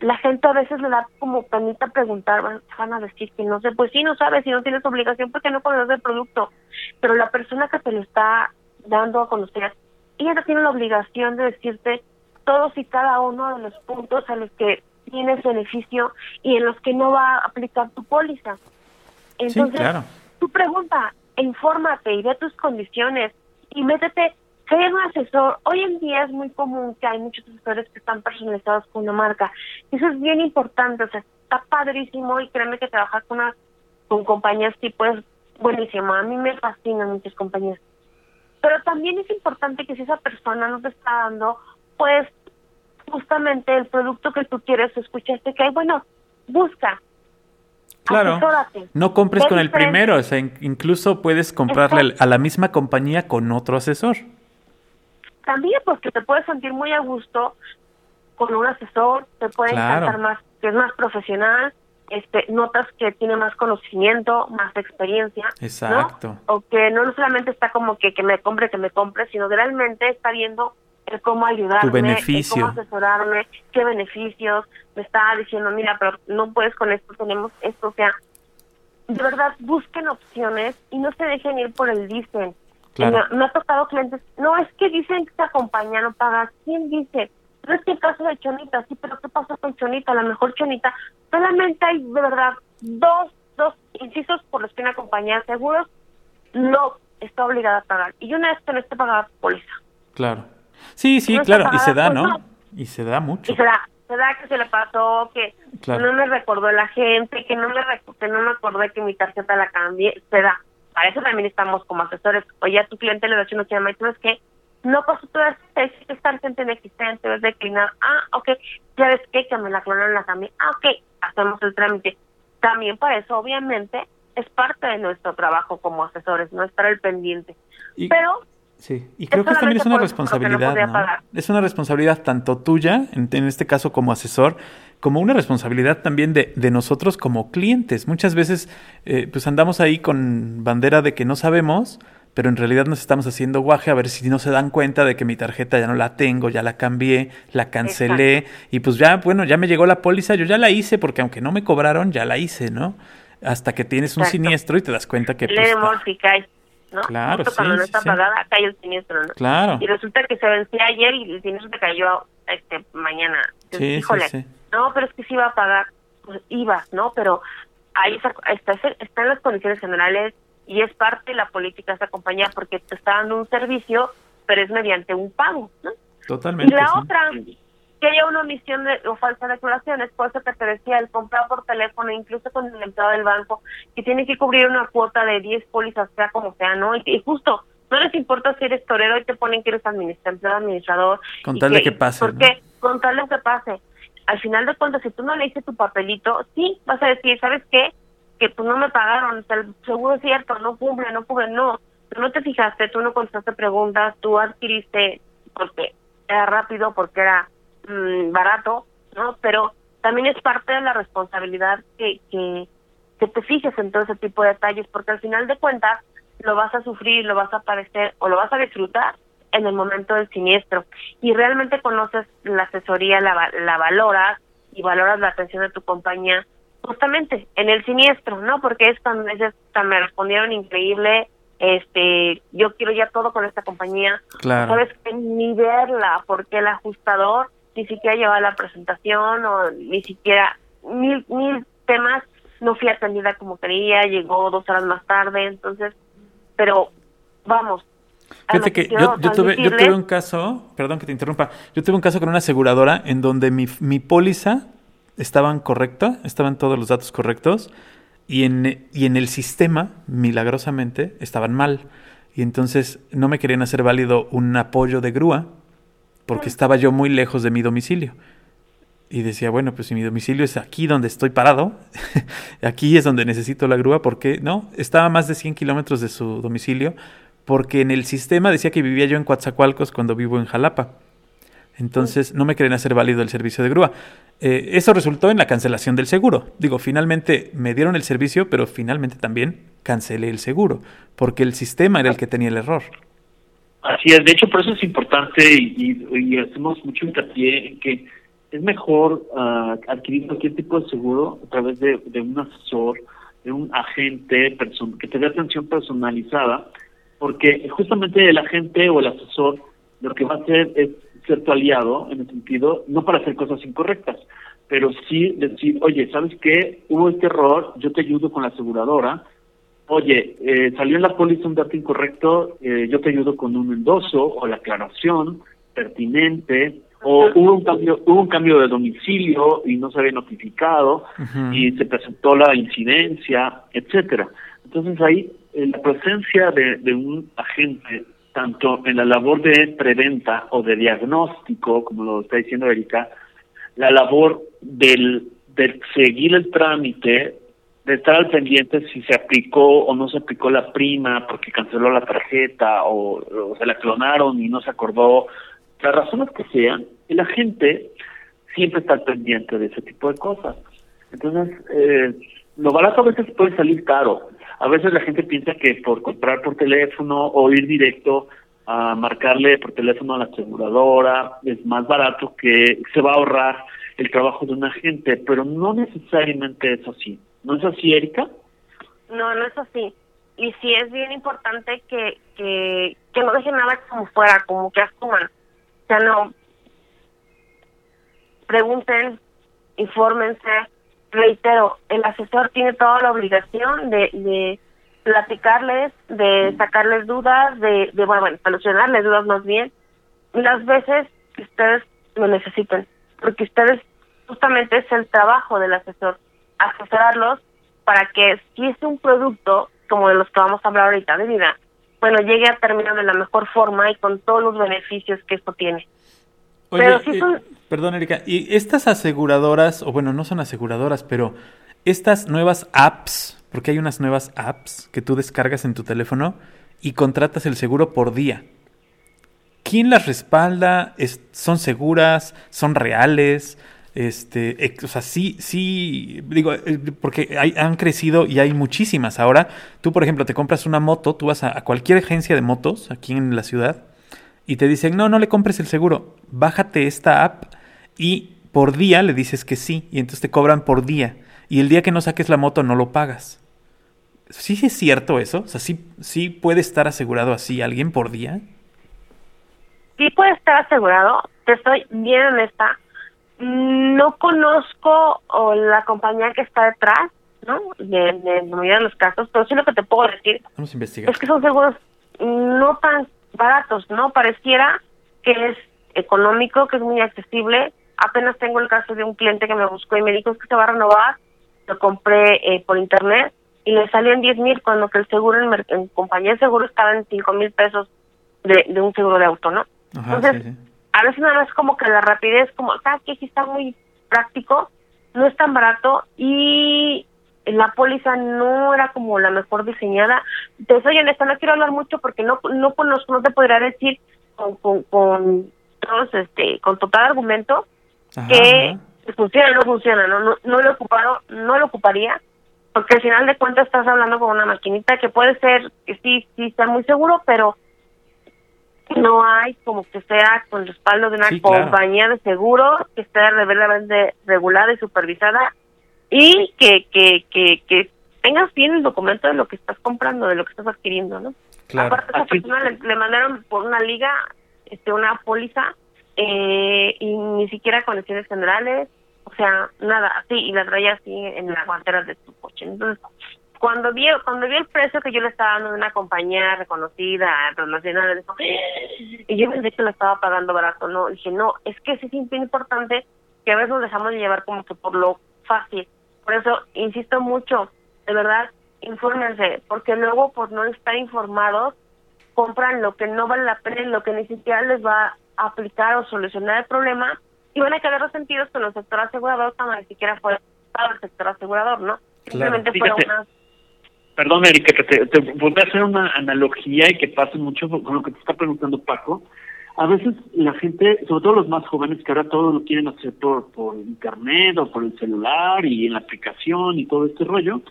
la gente a veces le da como penita preguntar, van, van a decir que no sé, pues sí, no sabes, si no tienes obligación porque no conoces el producto. Pero la persona que te lo está dando a conocer, ella no tiene la obligación de decirte todos y cada uno de los puntos a los que tienes beneficio y en los que no va a aplicar tu póliza. Entonces, sí, claro. tu pregunta, infórmate y ve tus condiciones y métete, sé un asesor. Hoy en día es muy común que hay muchos asesores que están personalizados con una marca. Eso es bien importante, o sea, está padrísimo y créeme que trabajar con, una, con compañías tipo es buenísimo. A mí me fascinan muchas compañías. Pero también es importante que si esa persona no te está dando, pues justamente el producto que tú quieres, escuchaste que hay, bueno, busca. Claro. asesórate. No compres con el primero, o sea, in- incluso puedes comprarle a la misma compañía con otro asesor. También porque te puedes sentir muy a gusto con un asesor, te puede Claro. encantar más, que es más profesional, este, notas que tiene más conocimiento, más experiencia, ¿no? Exacto. O que no solamente está como que, que me compre, que me compre, sino que realmente está viendo el cómo ayudarme, beneficio. cómo asesorarme, qué beneficios, me está diciendo, mira, pero no puedes con esto, tenemos esto, o sea, de verdad busquen opciones y no se dejen ir por el dicen. Claro. Me, me ha tocado clientes, no, es que dicen que esta compañía no paga. ¿Quién dice? No es que el caso de Chonita, sí, pero ¿qué pasa con Chonita? A lo mejor Chonita, solamente hay de verdad dos, dos incisos por los que una compañía de seguros no está obligada a pagar. Y una vez que no esté pagada póliza. Claro. Sí, sí, No claro. Y se da, ¿no? Y se da mucho. Y se da, se da que se le pasó, que Claro. no me recordó la gente, que no me que no me acordé que mi tarjeta la cambié, se da. Para eso también estamos como asesores. Oye, a tu cliente le das una llama y tú ves que no pasó toda esta esta tarjeta inexistente, es declinar. Ah, ok, ya ves qué? que me la clonaron, la cambié. Ah, ok, hacemos el trámite. También para eso, obviamente, es parte de nuestro trabajo como asesores, no estar al pendiente. Y- Pero Sí, y creo que también es una no responsabilidad. Es una responsabilidad tanto tuya, en, en este caso como asesor, como una responsabilidad también de, de nosotros como clientes. Muchas veces eh, pues andamos ahí con bandera de que no sabemos, pero en realidad nos estamos haciendo guaje a ver si no se dan cuenta de que mi tarjeta ya no la tengo, ya la cambié, la cancelé y pues ya, bueno, ya me llegó la póliza, yo ya la hice porque aunque no me cobraron, ya la hice, ¿no? Hasta que tienes un Exacto. siniestro y te das cuenta que le pues, demos si cae, ¿no? Claro, Justo cuando sí, no sí, está sí. pagada, cae el siniestro, ¿no? Claro. Y resulta que se vencía ayer y el siniestro te cayó este mañana. Entonces, Sí, Híjole, sí. no, pero es que sí iba a pagar, pues ibas, ¿no? Pero ahí está, está, está en las condiciones generales y es parte de la política de esta compañía porque te está dando un servicio, pero es mediante un pago, ¿no? Totalmente. Y la sí. otra, que haya una omisión de, o falsa declaración, es por eso que te decía, el comprar por teléfono, incluso con el empleado del banco, que tiene que cubrir una cuota de 10 pólizas, sea como sea, ¿no? Y, y justo, no les importa si eres torero y te ponen que eres administrador, empleado administrador. Con tal de que pase, ¿Por ¿no? qué? Con tal de que pase. Al final de cuentas, si tú no le hiciste tu papelito, sí, vas a decir, ¿sabes qué? Que pues no me pagaron, el seguro es cierto, no cumple, no cubre, no. Tú no te fijaste, tú no contestaste preguntas, tú adquiriste porque era rápido, porque era mm, barato, ¿no? Pero también es parte de la responsabilidad que, que, que te fijes en todo ese tipo de detalles, porque al final de cuentas lo vas a sufrir, lo vas a padecer o lo vas a disfrutar en el momento del siniestro. Y realmente conoces la asesoría, la, la valoras y valoras la atención de tu compañía, justamente en el siniestro, ¿no? Porque es cuando dices, me respondieron increíble, este, yo quiero ya todo con esta compañía. Claro. Sabes que ni verla, porque el ajustador ni siquiera lleva la presentación o ni siquiera mil, mil temas, no fui atendida como quería, llegó dos horas más tarde, entonces, pero vamos. Fíjate que yo, yo, tuve, yo tuve un caso, perdón que te interrumpa, yo tuve un caso con una aseguradora en donde mi, mi póliza estaban correcta, estaban todos los datos correctos, y en, y en el sistema, milagrosamente, estaban mal. Y entonces no me querían hacer válido un apoyo de grúa porque estaba yo muy lejos de mi domicilio. Y decía, bueno, pues si mi domicilio es aquí donde estoy parado, aquí es donde necesito la grúa, porque no, estaba a más de 100 kilómetros de su domicilio, porque en el sistema decía que vivía yo en Coatzacoalcos cuando vivo en Jalapa. Entonces no me querían hacer válido el servicio de grúa. Eh, eso resultó en la cancelación del seguro. Digo, finalmente me dieron el servicio, pero finalmente también cancelé el seguro, porque el sistema era el que tenía el error. Así es, de hecho por eso es importante y, hacemos mucho hincapié en que es mejor uh, adquirir cualquier tipo de seguro a través de, un asesor, de un agente que te dé atención personalizada, porque justamente el agente o el asesor lo que va a hacer es ser tu aliado en el sentido, no para hacer cosas incorrectas, pero sí decir, oye, ¿sabes qué? Hubo este error, yo te ayudo con la aseguradora, oye, eh, salió en la póliza un dato incorrecto, eh, yo te ayudo con un endoso o la aclaración pertinente, o hubo un cambio, hubo un cambio de domicilio y no se había notificado y se presentó la incidencia, etcétera. Entonces ahí eh, la presencia de, de un agente tanto en la labor de preventa o de diagnóstico, como lo está diciendo Erika, la labor del, de seguir el trámite, de estar al pendiente si se aplicó o no se aplicó la prima porque canceló la tarjeta o, se la clonaron y no se acordó, las razones que sean, la gente siempre está al pendiente de ese tipo de cosas. Entonces, eh, lo barato a veces puede salir caro, a veces la gente piensa que por comprar por teléfono o ir directo a marcarle por teléfono a la aseguradora es más barato que se va a ahorrar el trabajo de un agente, pero no necesariamente es así. ¿No es así, Erika? No, no es así. Y sí es bien importante que, que, que no dejen nada como fuera, como que asuman. O sea, no. Pregunten, infórmense, reitero, el asesor tiene toda la obligación de, de platicarles, de sacarles dudas, de, de bueno, solucionarles dudas más bien, las veces que ustedes lo necesiten, porque ustedes justamente es el trabajo del asesor, asesorarlos para que si es un producto como de los que vamos a hablar ahorita de vida, bueno, llegue a término de la mejor forma y con todos los beneficios que esto tiene. Pero si son, Perdón, Erika. ¿Y estas aseguradoras, o bueno, no son aseguradoras, pero estas nuevas apps, porque hay unas nuevas apps que tú descargas en tu teléfono y contratas el seguro por día? ¿Quién las respalda? ¿Son seguras? ¿Son reales? Este, o sea, sí, sí, digo, eh, porque hay, han crecido y hay muchísimas. Ahora, tú, por ejemplo, te compras una moto, tú vas a cualquier agencia de motos aquí en la ciudad y te dicen, no, no le compres el seguro, bájate esta app y por día le dices que sí, y entonces te cobran por día. Y el día que no saques la moto no lo pagas. ¿Sí es cierto eso? O sea, ¿sí, sí puede estar asegurado así alguien por día? Sí puede estar asegurado, te estoy bien honesta. No conozco o la compañía que está detrás, ¿no? De, de la mayoría de los casos, pero sí lo que te puedo decir Vamos a investigar. es que son seguros no tan baratos, ¿no? Pareciera que es económico, que es muy accesible. Apenas tengo el caso de un cliente que me buscó y me dijo que se va a renovar, lo compré eh, por internet y le salió en 10 mil cuando que el seguro en, compañía de seguro estaba en 5 mil pesos de, un seguro de auto, ¿no? Entonces, a veces nada más como que la rapidez, como, ¿sabes que Sí está muy práctico, no es tan barato y la póliza no era como la mejor diseñada. Te soy honesta, no quiero hablar mucho porque no no conozco, no te podría decir con, con, con todos este con total argumento que funciona o no funciona, no, no no lo ocuparon, no lo ocuparía porque al final de cuentas estás hablando con una maquinita que puede ser que sí sí está muy seguro, pero no hay como que sea con el respaldo de una compañía de seguro que esté verdaderamente regulada y supervisada y que, que, que, que tengas bien el documento de lo que estás comprando, de lo que estás adquiriendo, ¿no? Claro. Aparte, esa persona le, le mandaron por una liga este una póliza eh, y ni siquiera conexiones generales, o sea, nada, así, y la traía así en la guantera de su coche. Entonces, cuando vi, cuando vi el precio que yo le estaba dando de una compañía reconocida, relacionada, dijo, y yo pensé que lo estaba pagando barato, no, dije, no, es que sí es importante que a veces nos dejamos de llevar como que por lo fácil. Por eso, insisto mucho, de verdad, infórmense, porque luego por no estar informados, compran lo que no vale la pena y lo que ni siquiera les va a aplicar o solucionar el problema y van a quedar resentidos con el sector asegurador cuando ni siquiera fue el sector asegurador, ¿no? Simplemente fue una... Perdón, Erika, que te, te voy a hacer una analogía y que pasa mucho con lo que te está preguntando Paco. A veces la gente, sobre todo los más jóvenes, que ahora todo lo quieren hacer por, por internet o por el celular y en la aplicación y todo este rollo,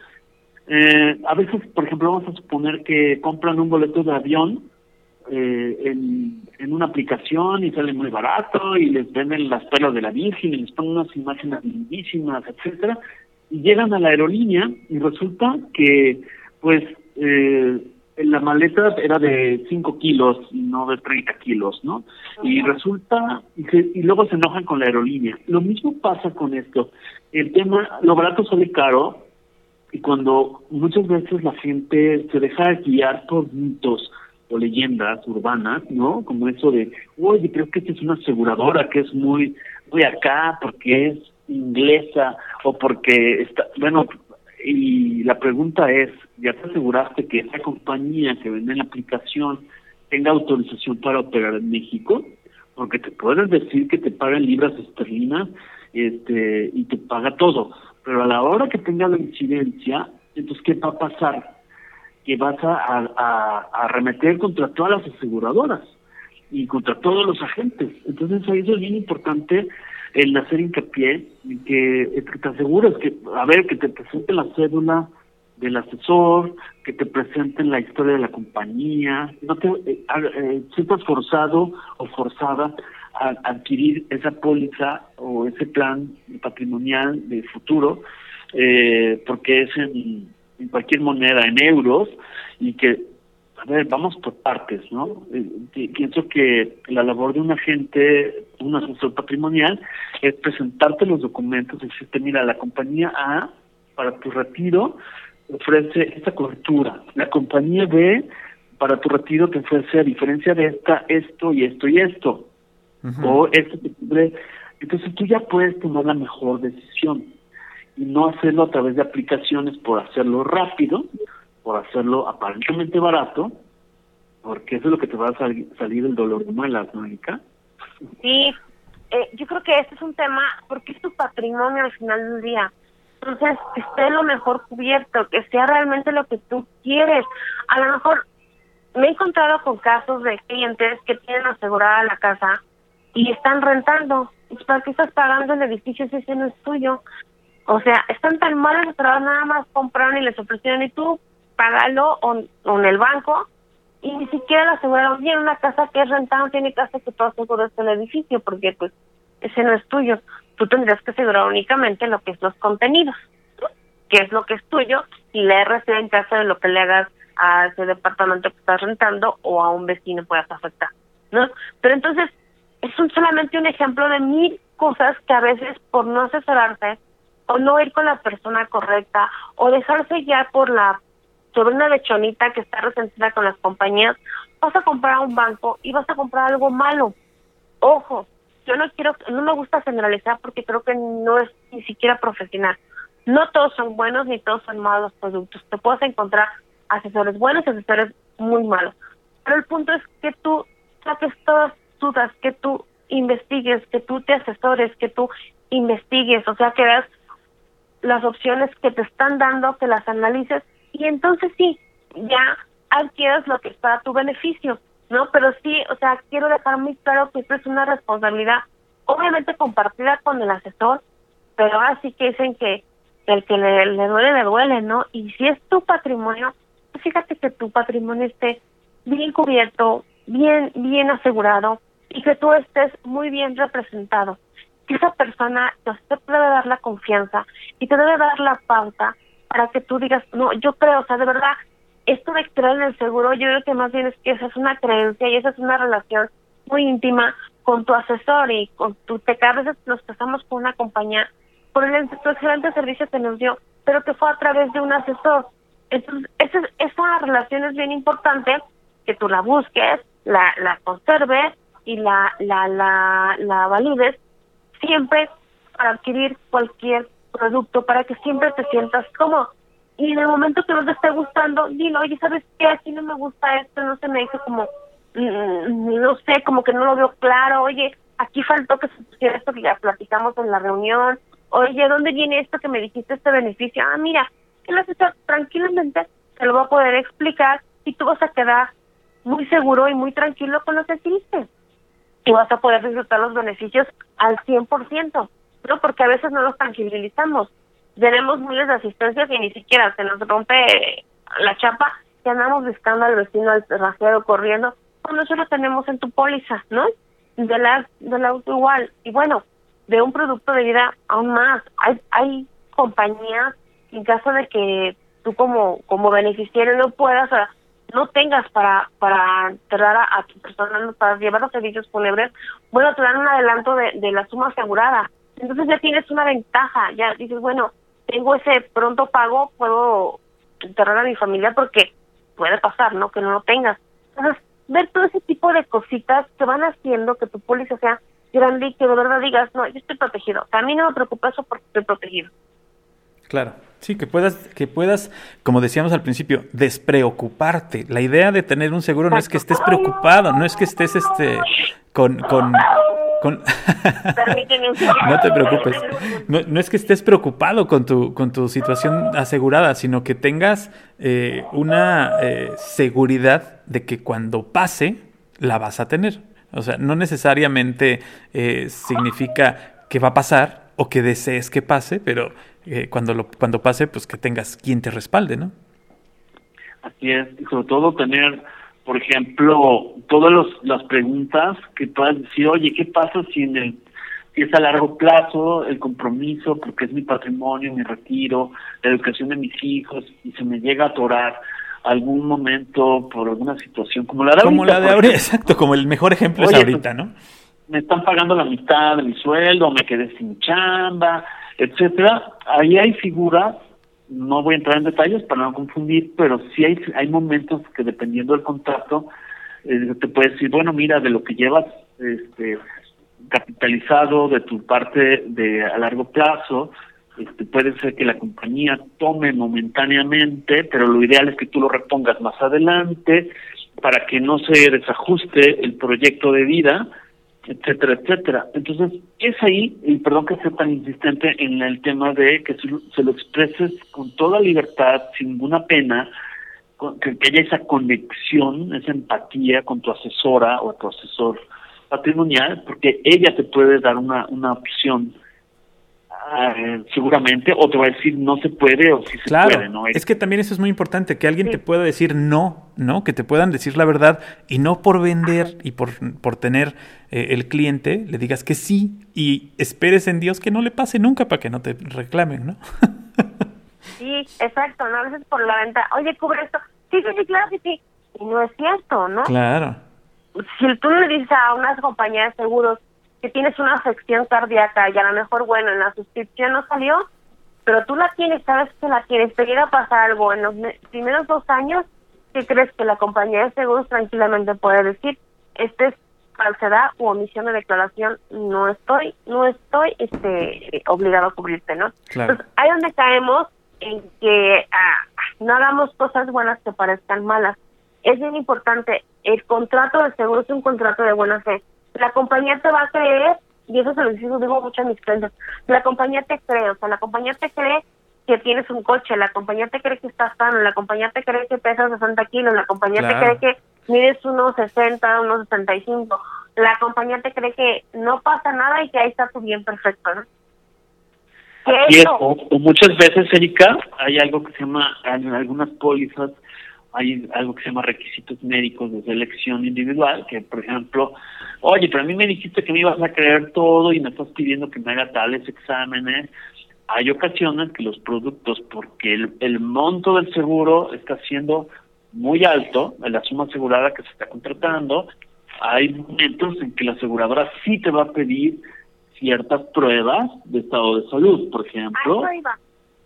eh, a veces, por ejemplo, vamos a suponer que compran un boleto de avión eh, en, en una aplicación y sale muy barato y les venden las perlas de la Virgen y les ponen unas imágenes lindísimas, etcétera, y llegan a la aerolínea y resulta que, pues, eh, la maleta era de 5 kilos y no de 30 kilos, ¿no? Y resulta, y, se- y luego se enojan con la aerolínea. Lo mismo pasa con esto. El tema, lo barato sale caro, y cuando muchas veces la gente se deja guiar por mitos o leyendas urbanas, ¿no? Como eso de, oye, creo que esta es una aseguradora que es muy, muy acá porque es inglesa o porque está, bueno, y la pregunta es, ¿ya te aseguraste que esa compañía que vende la aplicación tenga autorización para operar en México? Porque te puedes decir que te pagan libras esterlinas este y te paga todo, pero a la hora que tenga la incidencia, entonces ¿qué va a pasar? Que vas a, a, a arremeter contra todas las aseguradoras y contra todos los agentes. Entonces ahí eso es bien importante el hacer hincapié que, eh, que te asegures que, a ver, que te presenten la cédula del asesor, que te presenten la historia de la compañía, no te eh, eh, sientas forzado o forzada a adquirir esa póliza o ese plan patrimonial de futuro, eh, porque es en cualquier moneda, en euros, y que a ver, vamos por partes, ¿no? Eh, pi- pienso que la labor de un agente, un asesor patrimonial, es presentarte los documentos, decirte, mira, la compañía A, para tu retiro, ofrece esta cobertura. La compañía B, para tu retiro, te ofrece, a diferencia de esta, esto y esto y esto. O esto te. Entonces tú ya puedes tomar la mejor decisión y no hacerlo a través de aplicaciones por hacerlo rápido, por hacerlo aparentemente barato, porque eso es lo que te va a sal- salir el dolor de muelas, ¿no, Erika? Sí, eh, yo creo que este es un tema porque es tu patrimonio al final del día. Entonces, que esté lo mejor cubierto, que sea realmente lo que tú quieres. A lo mejor me he encontrado con casos de clientes que tienen asegurada la casa y están rentando. Pues, ¿Para qué estás pagando el edificio si ese no es tuyo? O sea, están tan mal asesurados, nada más compraron y les ofrecieron y tú págalo o, o en el banco y ni siquiera la aseguraron bien una casa que es rentada, no tiene casa que tú aseguras el edificio porque pues ese no es tuyo. Tú tendrías que asegurar únicamente lo que es los contenidos, que es lo que es tuyo y la RC en caso de lo que le hagas a ese departamento que estás rentando o a un vecino puedas afectar, ¿no? Pero entonces es un, solamente un ejemplo de mil cosas que a veces por no asesorarse o no ir con la persona correcta o dejarse ya por la sobre una lechonita que está resentida con las compañías, vas a comprar a un banco y vas a comprar algo malo. Ojo, yo no quiero, no me gusta generalizar porque creo que no es ni siquiera profesional. No todos son buenos ni todos son malos productos. Te puedes encontrar asesores buenos y asesores muy malos. Pero el punto es que tú saques todas dudas, que tú investigues, que tú te asesores, que tú investigues, o sea, que veas las opciones que te están dando, que las analices y entonces sí, ya adquieres lo que es para tu beneficio, ¿no? Pero sí, o sea, quiero dejar muy claro que esto es una responsabilidad, obviamente compartida con el asesor, pero ahora sí que dicen que el que le, le duele, le duele, ¿no? Y si es tu patrimonio, pues fíjate que tu patrimonio esté bien cubierto, bien, bien asegurado y que tú estés muy bien representado. que esa persona te debe dar la confianza y te debe dar la pauta para que tú digas, no, yo creo, o sea, de verdad, esto de creer en el seguro, yo creo que más bien es que esa es una creencia y esa es una relación muy íntima con tu asesor y con tu, te a veces nos pasamos con una compañía por el excelente servicio que nos dio, pero que fue a través de un asesor. Entonces, esa, esa relación es bien importante, que tú la busques, la, la conserves y la, la, la, la valides siempre para adquirir cualquier producto, para que siempre te sientas cómodo. Y en el momento que no te esté gustando, dilo, oye, ¿sabes qué? Aquí no me gusta esto, no se me dice como, mm, no sé, como que no lo veo claro, oye, aquí faltó que se pusiera esto que ya platicamos en la reunión, oye, ¿dónde viene esto que me dijiste, este beneficio? Ah, mira, el asesor tranquilamente te lo va a poder explicar y tú vas a quedar muy seguro y muy tranquilo con lo que hiciste. Y vas a poder disfrutar los beneficios al 100%, ¿no? Porque a veces no los tangibilizamos. Tenemos miles de asistencias y ni siquiera se nos rompe la chapa que andamos buscando al vecino, al rastreado corriendo, cuando eso lo tenemos en tu póliza, ¿no? Del auto igual. Y bueno, de un producto de vida aún más. Hay, hay compañías, en caso de que tú como, como beneficiario no puedas, no tengas para, para enterrar a, tu persona, para llevar los servicios fúnebres, bueno, te dan un adelanto de, de la suma asegurada. Entonces ya tienes una ventaja, ya dices, bueno, tengo ese pronto pago, puedo enterrar a mi familia porque puede pasar, ¿no? Que no lo tengas. Entonces, ver todo ese tipo de cositas que van haciendo que tu póliza sea grande y que de verdad digas, no, yo estoy protegido. a mí no me preocupa eso porque estoy protegido. Claro. Sí, que puedas, que puedas, como decíamos al principio, despreocuparte. La idea de tener un seguro no es que estés preocupado, no es que estés este con, con, con... no te preocupes. No, es que estés preocupado con tu, con tu situación asegurada, sino que tengas eh, una eh, seguridad de que cuando pase, la vas a tener. O sea, no necesariamente eh, significa que va a pasar o que desees que pase, pero eh, cuando, lo, cuando pase, pues que tengas quien te respalde, ¿no? Así es, y sobre todo tener, por ejemplo, todas las preguntas que puedas decir, oye, ¿qué pasa si en el si es a largo plazo el compromiso, porque es mi patrimonio, mi retiro, la educación de mis hijos, y se me llega a atorar algún momento por alguna situación como la de como la de ahorita, exacto, como el mejor ejemplo es ahorita, ¿no? Me están pagando la mitad de mi sueldo, me quedé sin chamba, etcétera. Ahí hay figuras, no voy a entrar en detalles para no confundir, pero sí hay, hay momentos que dependiendo del contrato, eh, te puedes decir, bueno, mira, de lo que llevas este, capitalizado de tu parte de a largo plazo, este, puede ser que la compañía tome momentáneamente, pero lo ideal es que tú lo repongas más adelante para que no se desajuste el proyecto de vida etcétera, etcétera. Entonces, es ahí, y perdón que sea tan insistente en el tema de que se lo expreses con toda libertad, sin ninguna pena, que, haya esa conexión, esa empatía con tu asesora o tu asesor patrimonial, porque ella te puede dar una, una opción Ah, seguramente, o te va a decir no se puede o sí se puede, ¿no? Es que también eso es muy importante, que alguien te pueda decir no, ¿no? Que te puedan decir la verdad y no por vender y por, por tener eh, el cliente, le digas que sí y esperes en Dios que no le pase nunca para que no te reclamen, ¿no? sí, exacto, ¿no? A veces por la venta, oye, cubre esto, sí, sí, sí, claro, sí, sí, y no es cierto, ¿no? Claro. Si tú le dices a unas compañías de seguros, que tienes una afección cardíaca y a lo mejor, bueno, en la suscripción no salió, pero tú la tienes, sabes que la tienes, te llega a pasar algo en los primeros dos años, ¿qué crees que la compañía de seguros tranquilamente puede decir? Este es falsedad u omisión de declaración, no estoy, no estoy este obligado a cubrirte, ¿no? Entonces, ahí donde caemos en que ah, no hagamos cosas buenas que parezcan malas. Es bien importante, el contrato de seguro es un contrato de buena fe la compañía te va a creer, y eso se lo digo mucho a mis clientes, la compañía te cree, o sea, la compañía te cree que tienes un coche, la compañía te cree que estás sano, la compañía te cree que pesas 60 kilos, la compañía te cree que mides unos 60, unos 65, la compañía te cree que no pasa nada y que ahí está tu bien perfecto, ¿no? Y o, muchas veces, Erika, hay algo que se llama, en algunas pólizas, hay algo que se llama requisitos médicos de selección individual, que por ejemplo, oye, pero a mí me dijiste que me ibas a creer todo y me estás pidiendo que me haga tales exámenes. Hay ocasiones que los productos, porque el, el monto del seguro está siendo muy alto, la suma asegurada que se está contratando, hay momentos en que la aseguradora sí te va a pedir ciertas pruebas de estado de salud, por ejemplo. A eso iba.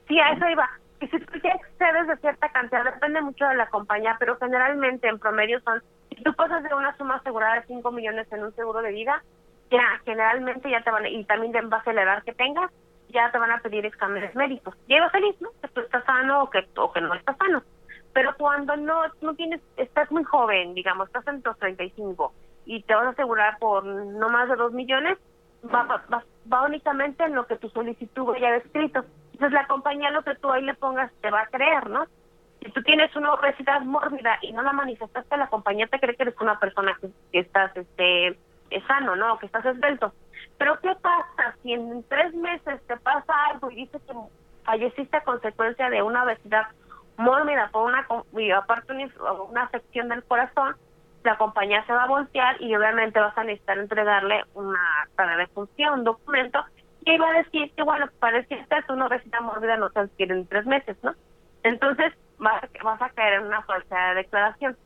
Sí, a eso iba. Y si tú ya excedes de cierta cantidad, depende mucho de la compañía, pero generalmente en promedio son, si tú pasas de una suma asegurada de 5 millones en un seguro de vida, ya generalmente ya te van, y también en base a la edad que tengas, ya te van a pedir exámenes médicos. Lleva feliz, ¿no? Que tú estás sano o que, o que no estás sano. Pero cuando no no tienes, estás muy joven, digamos, estás en tus 35 y te vas a asegurar por no más de 2 millones, va, va, va únicamente en lo que tu solicitud haya descrito. Entonces la compañía lo que tú ahí le pongas te va a creer, ¿no? Si tú tienes una obesidad mórbida y no la manifestaste, la compañía te cree que eres una persona que, estás este sano, ¿no? Que estás esbelto. Pero ¿qué pasa si en tres meses te pasa algo y dices que falleciste a consecuencia de una obesidad mórbida por una y aparte una, una afección del corazón? La compañía se va a voltear y obviamente vas a necesitar entregarle una para de función, un documento y iba a decir que, bueno, parece que esta es una obesidad mórbida, no se adquiere en tres meses, ¿no? Entonces vas, vas a caer en una falsa declaración.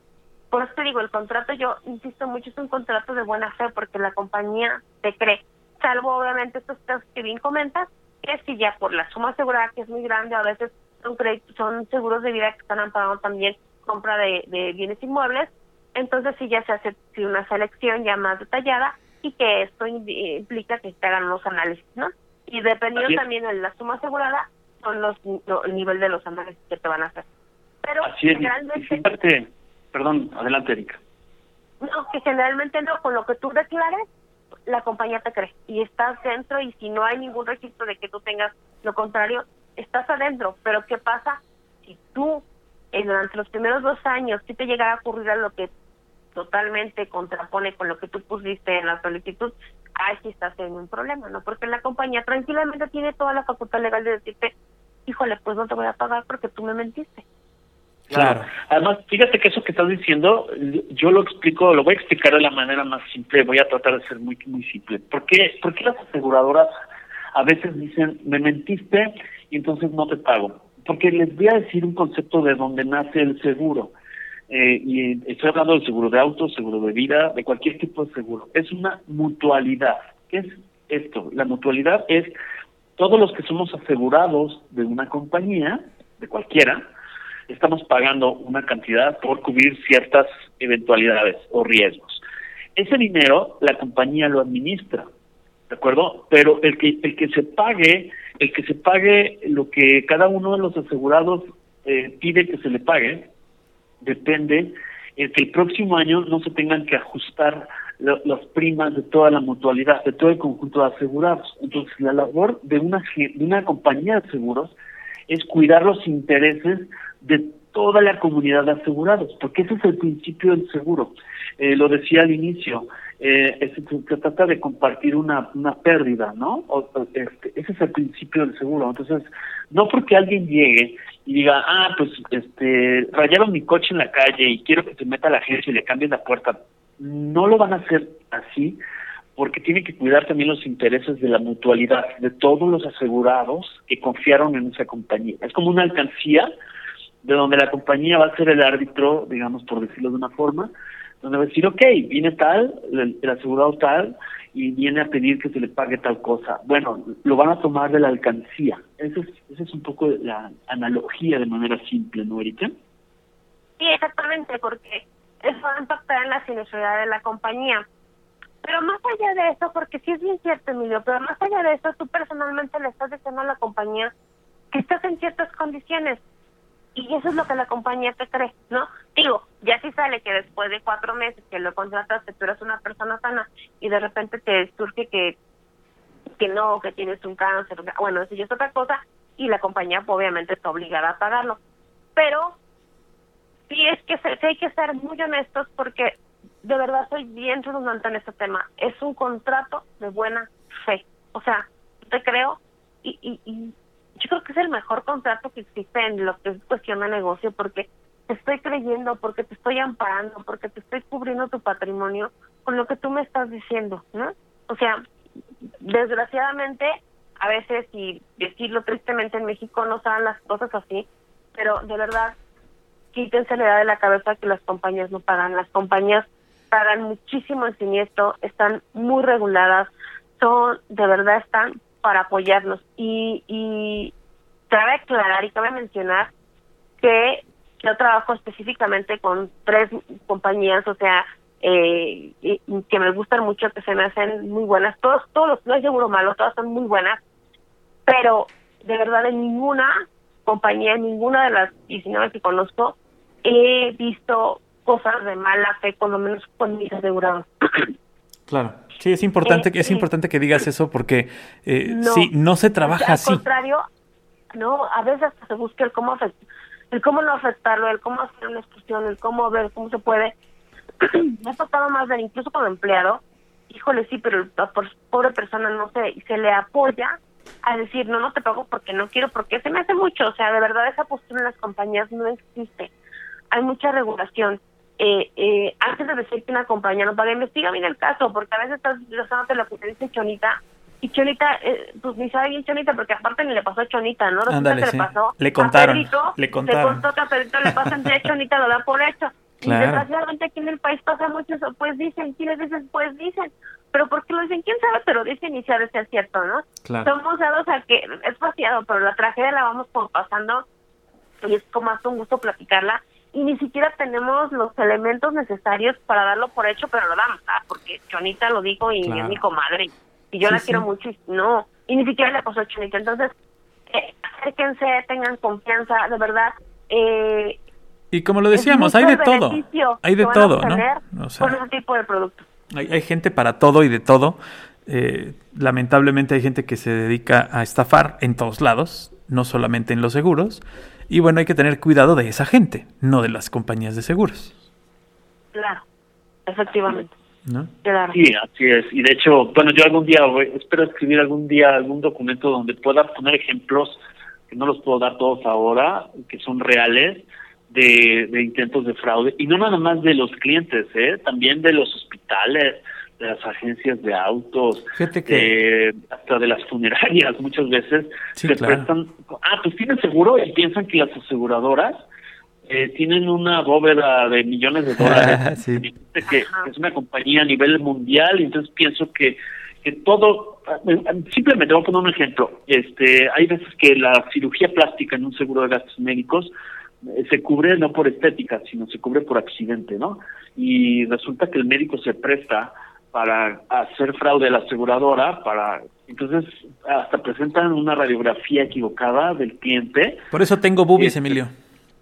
Por eso te digo, el contrato, yo insisto mucho, es un contrato de buena fe porque la compañía te cree, salvo obviamente estos casos que bien comentas, que si ya por la suma asegurada que es muy grande, a veces son créditos, son seguros de vida que están amparando también compra de, de bienes inmuebles, entonces sí ya se hace una selección ya más detallada y que esto implica que te hagan los análisis, ¿no? Y dependiendo también de la suma asegurada, son los el nivel de los análisis que te van a hacer. Pero Así es. generalmente... perdón, adelante, Erika. No, que generalmente no, con lo que tú declares, la compañía te cree y estás dentro y si no hay ningún registro de que tú tengas lo contrario, estás adentro. Pero ¿qué pasa si tú eh, durante los primeros dos años si te llegara a ocurrir a lo que totalmente contrapone con lo que tú pusiste en la solicitud, ahí sí estás en un problema, ¿no? Porque la compañía tranquilamente tiene toda la facultad legal de decirte, híjole, pues no te voy a pagar porque tú me mentiste. Claro. Además, fíjate que eso que estás diciendo, yo lo explico, lo voy a explicar de la manera más simple, voy a tratar de ser muy muy simple. ¿Por qué, ¿Por qué las aseguradoras a veces dicen, me mentiste y entonces no te pago? Porque les voy a decir un concepto de donde nace el seguro. Eh, y estoy hablando del seguro de auto, seguro de vida, de cualquier tipo de seguro. Es una mutualidad. ¿Qué es esto? La mutualidad es todos los que somos asegurados de una compañía, de cualquiera, estamos pagando una cantidad por cubrir ciertas eventualidades o riesgos. Ese dinero la compañía lo administra, ¿de acuerdo? Pero el que el que se pague, el que se pague lo que cada uno de los asegurados eh, pide que se le pague, depende en que el próximo año no se tengan que ajustar las primas de toda la mutualidad, de todo el conjunto de asegurados. Entonces, la labor de una, de una compañía de seguros es cuidar los intereses de toda la comunidad de asegurados, porque ese es el principio del seguro. Eh, lo decía al inicio, eh, se, trata de compartir una, una pérdida, ¿no? este, ese es el principio del seguro. Entonces, no porque alguien llegue y diga, ah, pues este, rayaron mi coche en la calle y quiero que se meta la agencia y le cambien la puerta. No lo van a hacer así porque tiene que cuidar también los intereses de la mutualidad, de todos los asegurados que confiaron en esa compañía. Es como una alcancía de donde la compañía va a ser el árbitro, digamos, por decirlo de una forma, donde va a decir, ok, viene tal, el, asegurado tal, y viene a pedir que se le pague tal cosa. Bueno, lo van a tomar de la alcancía. Esa es, esa es un poco la analogía de manera simple, ¿no, Erika? Sí, exactamente, porque eso va a impactar en la sinuosidad de la compañía. Pero más allá de eso, porque sí es bien cierto, Emilio, pero más allá de eso, tú personalmente le estás diciendo a la compañía que estás en ciertas condiciones y eso es lo que la compañía te cree, ¿no? Digo, ya si sale que después de cuatro meses que lo contrataste, tú eres una persona sana y de repente te surge que, que no, que tienes un cáncer, bueno, eso ya es otra cosa y la compañía pues, obviamente está obligada a pagarlo. Pero sí es que sí hay que ser muy honestos porque de verdad soy bien redundante en este tema. Es un contrato de buena fe. O sea, te creo y, y, y yo creo que es el mejor contrato que existe en lo que es cuestión de negocio porque te estoy creyendo, porque te estoy amparando, porque te estoy cubriendo tu patrimonio, con lo que tú me estás diciendo, ¿no? O sea, desgraciadamente, a veces, y decirlo tristemente, en México no saben las cosas así, pero de verdad, quítense la idea de la cabeza que las compañías no pagan. Las compañías pagan muchísimo el siniestro, están muy reguladas, son, de verdad, están para apoyarnos. Y, y cabe aclarar y cabe mencionar que yo trabajo específicamente con tres compañías, o sea, eh, que me gustan mucho, que se me hacen muy buenas. Todos, todos, no hay seguro malo, todas son muy buenas, pero de verdad en ninguna compañía, en ninguna de las 19 que conozco, he visto cosas de mala fe, con lo menos con mis asegurados. Claro. Sí, es importante, que es importante que digas eso porque eh, no, sí, no se trabaja así. Al contrario, no, a veces se busca el cómo el cómo no afectarlo, el cómo hacer una exclusión, el cómo ver cómo se puede. Me ha tocado más ver, incluso como empleado, híjole, sí, pero la pobre persona no y se le apoya a decir, no, no te pago porque no quiero, porque se me hace mucho, o sea, de verdad esa postura en las compañías no existe. Hay mucha regulación. Eh, eh, antes de decir que una compañía no paga, investiga bien el caso, porque a veces estás utilizando lo que te dice Chonita, y Chonita, eh, pues ni sabe bien Chonita, porque aparte ni le pasó a Chonita, ¿no? Ándale, que sí. le pasó le contaron, a Pedrito, le contaron. Le contó que a Pedrito le pasa a Chonita, lo da por hecho. Claro. Y desgraciadamente aquí en el país pasa mucho eso, pues dicen, ¿quiénes dicen? Pues dicen. Pero ¿por qué lo dicen? ¿Quién sabe? Pero dicen y es cierto, ¿no? Claro. Somos dados a que es vaciado, pero la tragedia la vamos como pasando y es como hasta un gusto platicarla y ni siquiera tenemos los elementos necesarios para darlo por hecho, pero lo damos, ¿ah? porque Chonita lo dijo y Claro. es mi comadre y yo Sí, la sí. quiero mucho y no, y ni siquiera le pasó a Chonita. Entonces, eh, acérquense, tengan confianza, de verdad. Eh, Y como lo decíamos, hay de todo. Hay de todo, ¿no? O sea, con ese tipo de productos. hay, hay gente para todo y de todo. Eh, lamentablemente hay gente que se dedica a estafar en todos lados, no solamente en los seguros. Y bueno, hay que tener cuidado de esa gente, no de las compañías de seguros. Claro, efectivamente. ¿No? Claro. Sí, así es. Y de hecho, bueno, yo algún día voy- espero escribir algún día algún documento donde pueda poner ejemplos, que no los puedo dar todos ahora, que son reales, de, de intentos de fraude. Y no nada más de los clientes, ¿eh? también de los hospitales, de las agencias de autos, Fíjate que- eh, hasta de las funerarias muchas veces Sí, se claro. prestan, ah, pues tienen seguro y piensan que las aseguradoras eh, tienen una bóveda de millones de dólares. Sí. que es una compañía a nivel mundial y entonces pienso que que todo simplemente voy a poner un ejemplo. Este hay veces que la cirugía plástica en un seguro de gastos médicos eh, se cubre no por estética sino se cubre por accidente no y resulta que el médico se presta para hacer fraude a la aseguradora para entonces hasta presentan una radiografía equivocada del cliente. Por eso tengo boobies, Este- Emilio.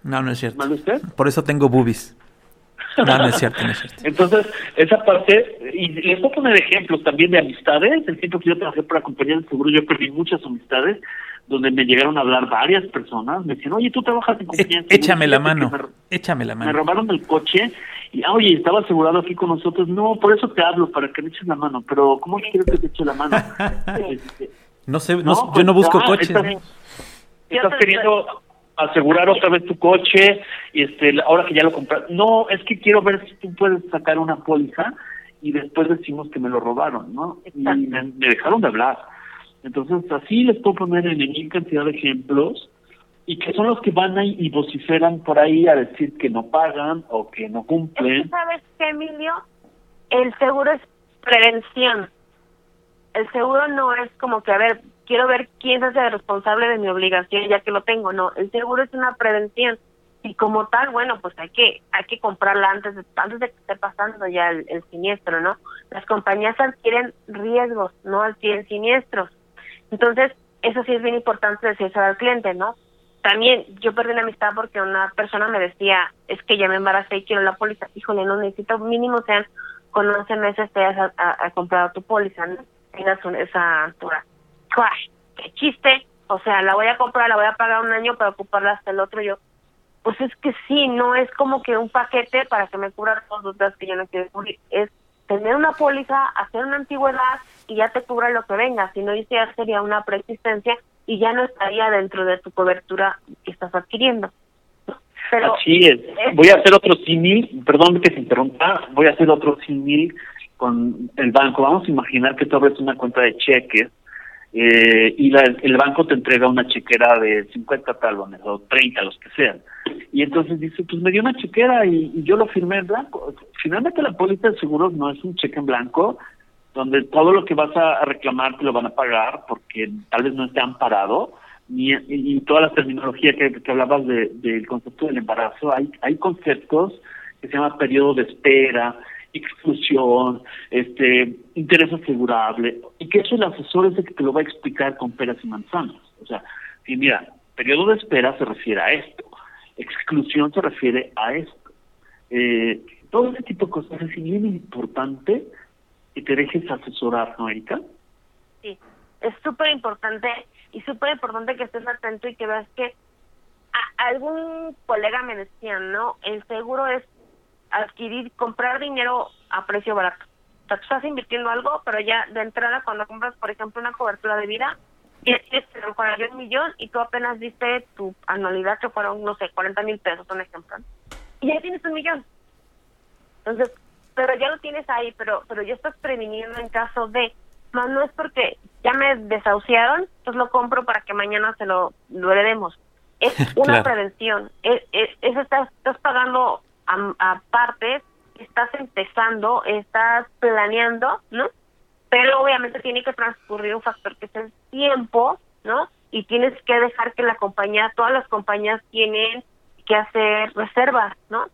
No, no es cierto. ¿Mande usted? Por eso tengo boobies. No, no es cierto, no es cierto. Entonces, esa parte, y les voy a poner ejemplos también de amistades. El tiempo que yo trabajé para compañía de seguro, yo perdí muchas amistades donde me llegaron a hablar varias personas. Me decían, oye, tú trabajas en compañía de E- seguros, échame la mano. Me, Échame la me mano. robaron el coche y, ah, oye, estaba asegurado aquí con nosotros. No, por eso te hablo, para que me eches la mano. Pero, ¿cómo quieres que te eche la mano? Este, No sé, no, no, yo no pues, busco ah, coches. estás- estás asegurar otra vez tu coche y este ahora que ya lo compraste no es que quiero ver si tú puedes sacar una póliza y después decimos que me lo robaron no y me, me dejaron de hablar entonces así les puedo poner en mil cantidad de ejemplos y que son los que van ahí y vociferan por ahí a decir que no pagan o que no Es que, cumplen ¿sabes qué, Emilio? El seguro es prevención. El seguro no es como que, a ver, quiero ver quién se hace responsable de mi obligación ya que lo tengo. No, el seguro es una prevención. Y como tal, bueno, pues hay que hay que comprarla antes de, antes de que esté pasando ya el, siniestro, ¿no? Las compañías adquieren riesgos, no adquieren siniestros. Entonces, eso sí es bien importante decirse al cliente, ¿no? También yo perdí una amistad porque una persona me decía, es que ya me embaracé y quiero la póliza. Híjole, no necesito mínimo sean con 11 meses te a comprado tu póliza, ¿no? Tengas esa altura. ¡Cuay! ¡Qué chiste! O sea, la voy a comprar, la voy a pagar un año para ocuparla hasta el otro. Yo, pues es que sí, no es como que un paquete para que me cubra todos los gastos que yo no quiero cubrir. Es tener una póliza, hacer una antigüedad y ya te cubra lo que venga. Si no, ya sería una preexistencia y ya no estaría dentro de tu cobertura que estás adquiriendo. Pero Así es. Voy a hacer otro símil, perdón que se interrumpa, voy a hacer otro símil con el banco. Vamos a imaginar que tú abres una cuenta de cheques eh, y el banco te entrega una chequera de 50 talones o 30, los que sean. Y entonces dice, pues me dio una chequera y, yo lo firmé en blanco. Finalmente la póliza de seguros no es un cheque en blanco donde todo lo que vas a reclamar te lo van a pagar porque tal vez no esté amparado. Ni, y, toda la terminología que, que hablabas de, del concepto del embarazo, hay, hay conceptos que se llama periodo de espera, exclusión, este, interés asegurable, y que eso el asesor es el que te lo va a explicar con peras y manzanas. O sea, si mira, periodo de espera se refiere a esto, exclusión se refiere a esto. Eh, todo ese tipo de cosas es bien importante que te dejes asesorar, ¿no, Erika? Sí, es súper importante y súper importante que estés atento y que veas que algún colega me decía, ¿no? El seguro es adquirir, comprar dinero a precio barato. O sea, tú estás invirtiendo algo, pero ya de entrada cuando compras, por ejemplo, una cobertura de vida, y tienes que un millón y tú apenas diste tu anualidad que fueron, no sé, 40 mil pesos, un ejemplo. Y ya tienes un millón. Entonces, pero ya lo tienes ahí, pero pero ya estás previniendo en caso de, más no es porque ya me desahuciaron, pues lo compro para que mañana se lo, lo heredemos. Es una prevención. Es, es, estás, estás pagando aparte estás empezando, estás planeando, ¿no? Pero obviamente tiene que transcurrir un factor que es el tiempo, ¿no? Y tienes que dejar que la compañía, todas las compañías tienen que hacer reservas, ¿no?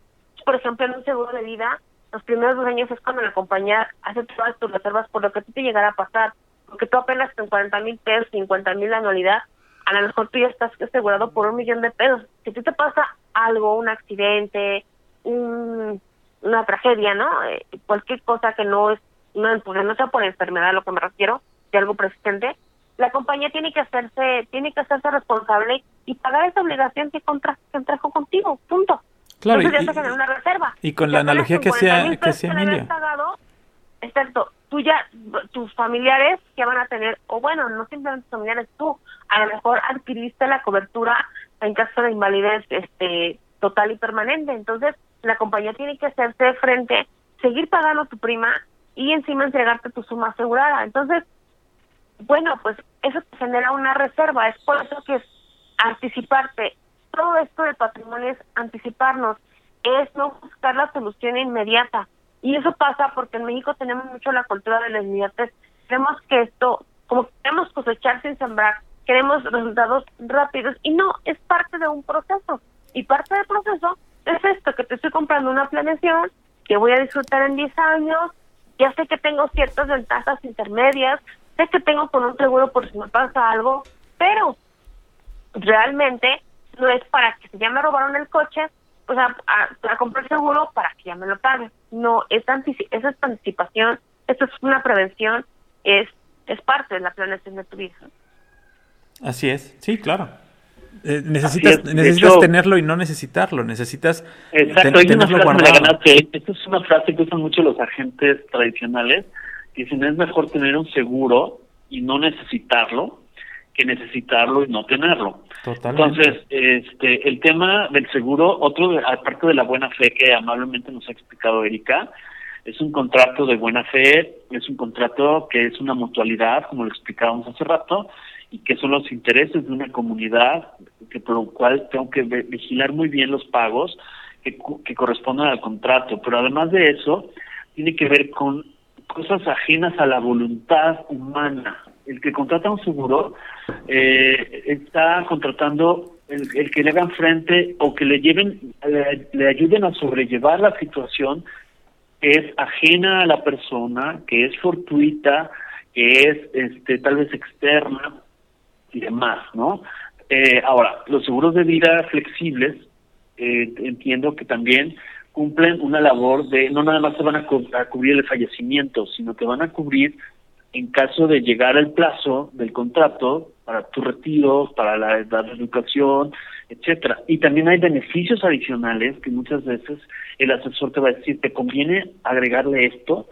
Por ejemplo, en un seguro de vida, los primeros dos años es cuando la compañía hace todas tus reservas por lo que tú te llegará a pasar, porque tú apenas con 40 mil pesos, 50 mil anualidad, a lo mejor tú ya estás asegurado por un millón de pesos. Si tú te pasa algo, un accidente, una tragedia, ¿no? Eh, cualquier cosa que no es, no, porque no sea por enfermedad a lo que me refiero, de algo persistente, la compañía tiene que hacerse, tiene que hacerse responsable y pagar esa obligación que, contra, que trajo contigo, punto. Claro, Entonces ya se una reserva. Y con la analogía que hacía, que hacía Emilia. Pagado, exacto, tú ya, tus familiares que van a tener, o bueno, no simplemente tus familiares, tú a lo mejor adquiriste la cobertura en caso de invalidez este total y permanente. Entonces, la compañía tiene que hacerse frente, seguir pagando tu prima y encima entregarte tu suma asegurada. Entonces, bueno, pues eso te genera una reserva. Es por eso que es anticiparte. Todo esto de patrimonio es anticiparnos, es no buscar la solución inmediata. Y eso pasa porque en México tenemos mucho la cultura de la inmediatez. Queremos que esto, como queremos cosechar sin sembrar, queremos resultados rápidos y no, es parte de un proceso. Y parte del proceso es esto, que te estoy comprando una planeación que voy a disfrutar en 10 años, ya sé que tengo ciertas ventajas intermedias, sé que tengo con un seguro por si me pasa algo, pero realmente no es para que si ya me robaron el coche, pues a, a, comprar seguro para que ya me lo paguen. No, es esa es anticipación, esto es una prevención, es, es parte de la planeación de tu vida. Así es, sí, claro. Eh, necesitas necesitas tenerlo y no necesitarlo, necesitas exacto, tenerlo guardado. esta es una frase que usan mucho los agentes tradicionales, que dicen es mejor tener un seguro y no necesitarlo que necesitarlo y no tenerlo. Entonces, este, el tema del seguro, otro, aparte de la buena fe que amablemente nos ha explicado Erika, es un contrato de buena fe, es un contrato que es una mutualidad, como lo explicábamos hace rato, y que son los intereses de una comunidad, que por lo cual tengo que vigilar muy bien los pagos que, que corresponden al contrato. Pero además de eso, tiene que ver con cosas ajenas a la voluntad humana. El que contrata un seguro eh, está contratando el, que le hagan frente o que le lleven, le ayuden a sobrellevar la situación que es ajena a la persona, que es fortuita, que es este tal vez externa y demás, ¿no? Eh, ahora, los seguros de vida flexibles, eh, entiendo que también cumplen una labor de, no nada más se van a, cubrir el fallecimiento, sino que van a cubrir en caso de llegar al plazo del contrato para tu retiro, para la de educación, etcétera. Y también hay beneficios adicionales que muchas veces el asesor te va a decir, te conviene agregarle esto,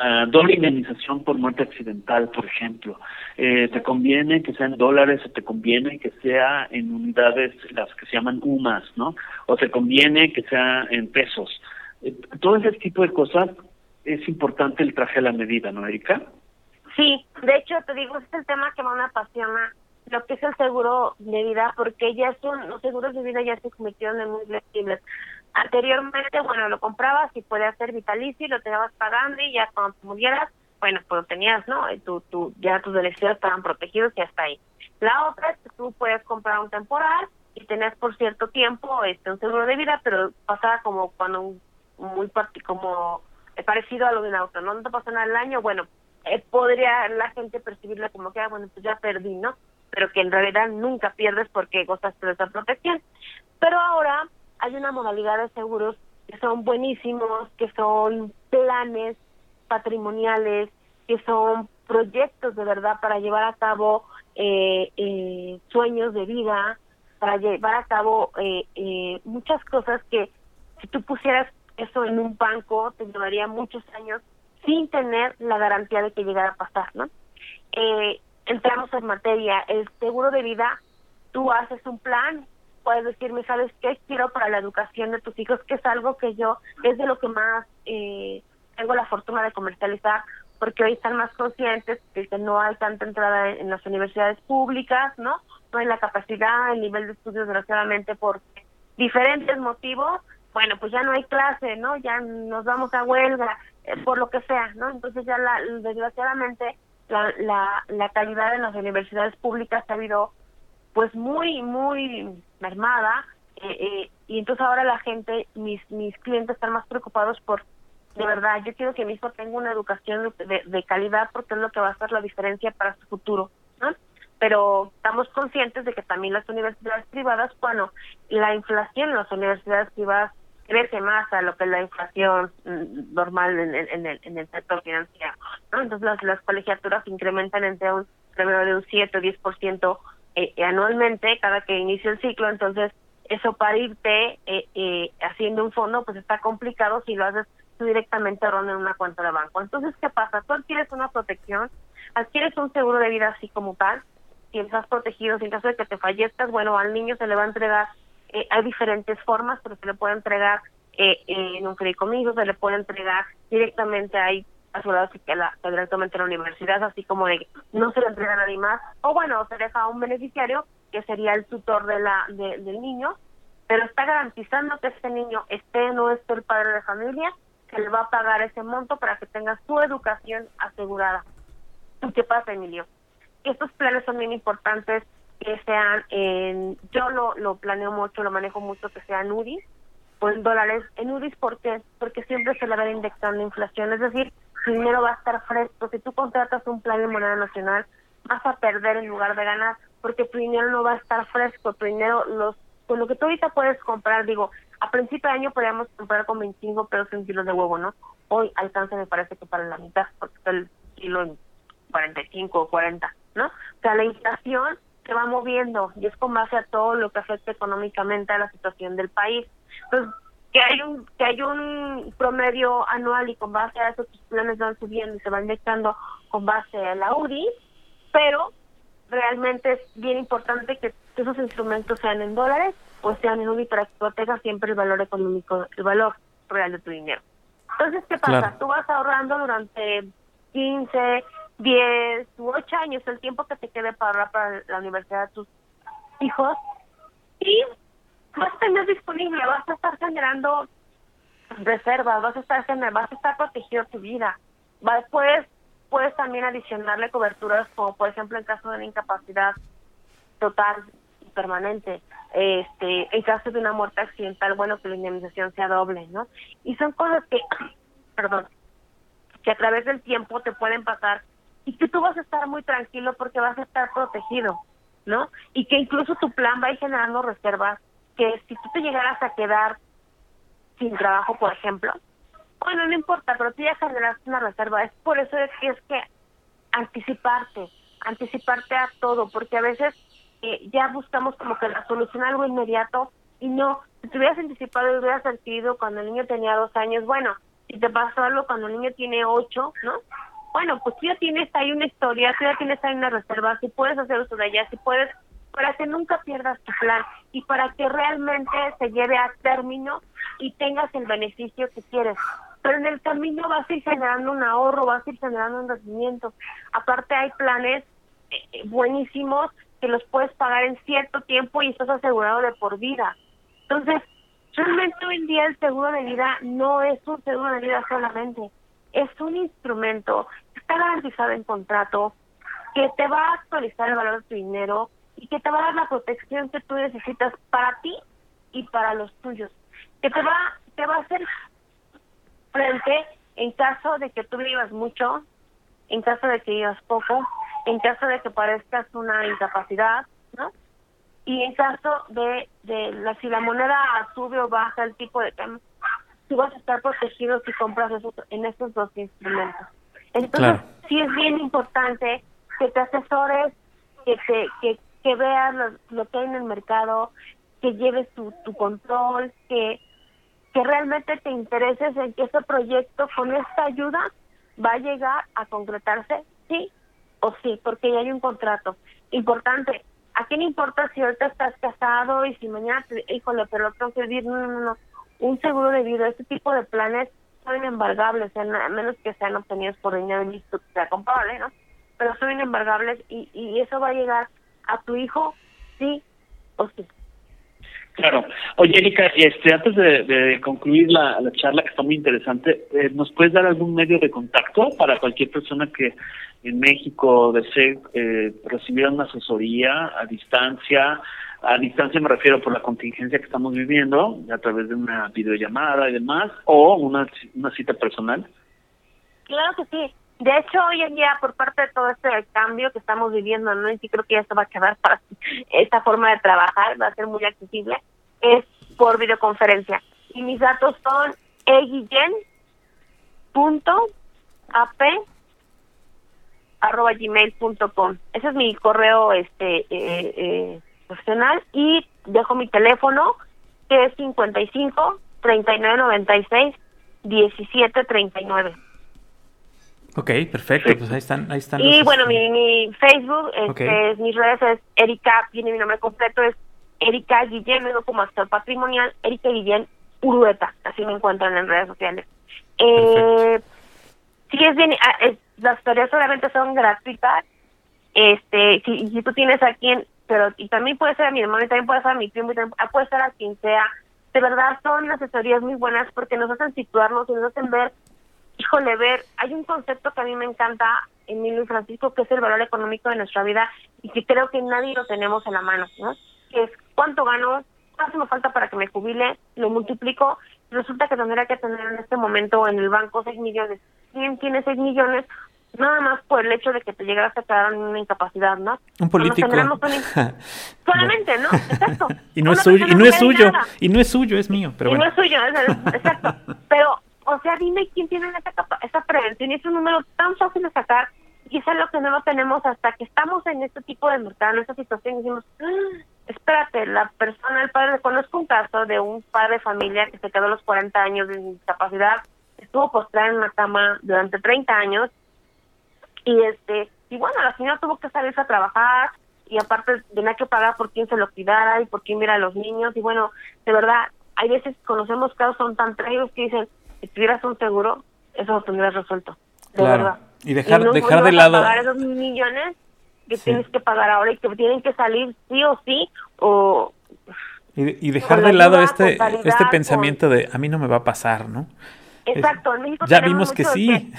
uh, doble indemnización por muerte accidental, por ejemplo. Eh, te conviene que sea en dólares o te conviene que sea en unidades, las que se llaman UMAS, ¿no? O te conviene que sea en pesos. Eh, todo ese tipo de cosas es importante el traje a la medida, ¿no, Erika? Sí, de hecho, te digo, este es el tema que más me apasiona, lo que es el seguro de vida, porque ya son, los seguros de vida ya se convirtieron en muy flexibles. Anteriormente, bueno, lo comprabas y podías ser vitalicio y lo tenías pagando y ya cuando te murieras, bueno, pues tenías, ¿no? Tu, tu, ya tus derechos estaban protegidos y hasta ahí. La otra es que tú puedes comprar un temporal y tenías por cierto tiempo este un seguro de vida, pero pasaba como cuando un, muy como parecido a lo de un auto, ¿no? Te pasa nada el año, bueno, eh, podría la gente percibirlo como que, ah, bueno, pues ya perdí, ¿no? Pero que en realidad nunca pierdes porque gozas de esa protección. Pero ahora hay una modalidad de seguros que son buenísimos, que son planes patrimoniales, que son proyectos de verdad para llevar a cabo eh, eh, sueños de vida, para llevar a cabo eh, eh, muchas cosas que si tú pusieras eso en un banco te llevaría muchos años sin tener la garantía de que llegara a pasar, ¿no? Eh, entramos en materia, el seguro de vida, tú haces un plan, puedes decirme, ¿sabes qué? Quiero para la educación de tus hijos, que es algo que yo, es de lo que más eh, tengo la fortuna de comercializar, porque hoy están más conscientes de que no hay tanta entrada en, las universidades públicas, ¿no? No hay la capacidad, el nivel de estudios, desgraciadamente, por diferentes motivos, bueno, pues ya no hay clase, ¿no? Ya nos vamos a huelga, eh, por lo que sea, ¿no? Entonces ya la, desgraciadamente la, la, la calidad en las universidades públicas ha habido pues muy, muy mermada eh, eh, y entonces ahora la gente, mis, mis clientes están más preocupados por, de verdad, yo quiero que mi hijo tenga una educación de, de calidad porque es lo que va a hacer la diferencia para su futuro, ¿no? Pero estamos conscientes de que también las universidades privadas, bueno, la inflación las universidades privadas crece más a lo que es la inflación mm, normal en, en, el, en el sector financiero. Entonces las, las colegiaturas incrementan entre un de un 7 o 10% eh, anualmente cada que inicia el ciclo, entonces eso para irte eh, eh, haciendo un fondo pues está complicado si lo haces tú directamente en una cuenta de banco. Entonces, ¿qué pasa? Tú adquieres una protección, adquieres un seguro de vida así como tal, si estás protegido, si en caso de que te fallezcas, bueno, al niño se le va a entregar eh, hay diferentes formas, pero se le puede entregar eh, en un fideicomiso, se le puede entregar directamente ahí asegurado que la, directamente a la universidad, así como de no se le entrega a nadie más, o bueno, se deja a un beneficiario que sería el tutor de la del niño, pero está garantizando que este niño esté o no esté el padre de familia, se le va a pagar ese monto para que tenga su educación asegurada. ¿Y qué pasa, Emilio? Estos planes son bien importantes que sean en, yo lo, lo planeo mucho, lo manejo mucho, que sean UDIs o en dólares. En UDIs, ¿por qué? Porque siempre se le va a indexando inflación, es decir, tu dinero va a estar fresco. Si tú contratas un plan de moneda nacional, vas a perder en lugar de ganar, porque tu dinero no va a estar fresco, tu dinero, los con lo que tú ahorita puedes comprar, digo, a principio de año podríamos comprar con 25 pesos un kilo de huevo, ¿no? Hoy alcanza, me parece que para la mitad, porque está el kilo en 45 o 40, ¿no? O sea, la inflación se va moviendo y es con base a todo lo que afecta económicamente a la situación del país. Entonces, que hay un que hay un promedio anual y con base a eso tus planes van subiendo y se van indexando con base a la UDI, pero realmente es bien importante que esos instrumentos sean en dólares o sean en UDI para que proteja siempre el valor económico, el valor real de tu dinero. Entonces, ¿qué pasa? Tú vas ahorrando durante 15, 10 u 8 años, el tiempo que te quede para ahorrar para la universidad de tus hijos, y vas a tener disponible, vas a estar generando reservas, vas a estar vas a estar protegido tu vida. Puedes, puedes también adicionarle coberturas como por ejemplo en caso de una incapacidad total y permanente, este, en caso de una muerte accidental, bueno que la indemnización sea doble, ¿no? Y son cosas que, perdón, que a través del tiempo te pueden pasar y que tú vas a estar muy tranquilo porque vas a estar protegido, ¿no? Y que incluso tu plan va a ir generando reservas que si tú te llegaras a quedar sin trabajo, por ejemplo, bueno, no importa, pero tú ya generaste una reserva. Es por eso es que es que anticiparte, anticiparte a todo, porque a veces eh, ya buscamos como que la solución algo inmediato y no, si te hubieras anticipado y hubieras adquirido cuando el niño tenía dos años, bueno, si te pasó algo cuando el niño tiene ocho, ¿no? bueno, pues tú ya tienes ahí una historia, tú ya tienes ahí una reserva, si puedes hacer uso de ella, si puedes, para que nunca pierdas tu plan y para que realmente se lleve a término y tengas el beneficio que quieres. pero en el camino vas a ir generando un ahorro, vas a ir generando un rendimiento. Aparte hay planes eh, buenísimos que los puedes pagar en cierto tiempo y estás asegurado de por vida. Entonces, realmente hoy en día el seguro de vida no es un seguro de vida solamente, es un instrumento que está garantizado en contrato, que te va a actualizar el valor de tu dinero y que te va a dar la protección que tú necesitas para ti y para los tuyos, que te va, te va a hacer frente en caso de que tú vivas mucho, en caso de que vivas poco, en caso de que parezcas una incapacidad, ¿no? Y en caso de, de la, si la moneda sube o baja el tipo de cambio, tú vas a estar protegido si compras esos, en estos dos instrumentos. Entonces, sí es bien importante que te asesores, que te que, que veas lo, que hay en el mercado, que lleves tu, tu control, que que realmente te intereses en que ese proyecto con esta ayuda va a llegar a concretarse, sí o sí, porque ya hay un contrato. Importante, ¿a quién importa si ahorita estás casado y si mañana, híjole, pero tengo que vivir, no, no, no, un seguro de vida, este tipo de planes son embargables, a menos que sean obtenidos por dinero listo, sea comprobable, ¿no? Pero son embargables y, y eso va a llegar a tu hijo, sí o sí. Claro. Oye, Erika, este, antes de, de concluir la, la, charla, que está muy interesante, eh, ¿nos puedes dar algún medio de contacto para cualquier persona que en México desee eh, recibir una asesoría a distancia? A distancia me refiero por la contingencia que estamos viviendo, a través de una videollamada y demás, o una, una cita personal. Claro que sí. De hecho, hoy en día, por parte de todo este cambio que estamos viviendo, ¿no? y creo que ya se va a quedar para esta forma de trabajar, va a ser muy accesible, es por videoconferencia. Y mis datos son eguillen.ap Ese es mi correo este eh, eh, profesional y dejo mi teléfono que es 55 39 96 17 39. Ok, perfecto, pues ahí están, ahí están. Y bueno, mi, mi Facebook, este, es, mis redes es Erika, viene mi nombre completo, es Erika Guillén, vengo como actor patrimonial, Erika Guillén Urueta, así me encuentran en redes sociales. Eh, sí, es bien, ah, las tareas solamente son gratuitas, este, si, si tú tienes a quien, pero, y también puede ser a mi hermano, y también puede ser a mi primo, y también puede ser a quien sea, de verdad son asesorías muy buenas porque nos hacen situarnos y nos hacen ver híjole, ver, hay un concepto que a mí me encanta, Emilio y Francisco, que es el valor económico de nuestra vida y que creo que nadie lo tenemos en la mano, ¿no? Que es cuánto gano, cuánto me falta para que me jubile, lo multiplico, resulta que tendría que tener en este momento en el banco 6 millones. ¿Quién tiene 6 millones? Nada más por el hecho de que te llegaras a quedar en una incapacidad, ¿no? Un político. Solamente, ¿no? Exacto. y no es suyo, y no es suyo, y no es suyo, es mío, pero y bueno. no es suyo, exacto. Pero o sea, dime quién tiene esa, esa prevención y es un número tan fácil de sacar y es lo que no lo tenemos hasta que estamos en este tipo de mercado, en esta situación y decimos, ah, espérate, la persona, el padre, conozco un caso de un padre de familia que se quedó a los 40 años de discapacidad, estuvo postrado en una cama durante 30 años y este y bueno, la señora tuvo que salirse a trabajar y aparte tenía que pagar por quién se lo cuidara y por quién mira a los niños y bueno, de verdad, hay veces conocemos casos son tan trágicos que dicen, si tuvieras un seguro, eso lo tendrías resuelto. De claro. verdad. Y dejar, no, dejar de lado. Pagar esos millones que sí. tienes que pagar ahora y que tienen que salir sí o sí o. Y, y dejar de lado este, este pensamiento de a mí no me va a pasar, ¿no? Exacto, en México ya vimos que sí.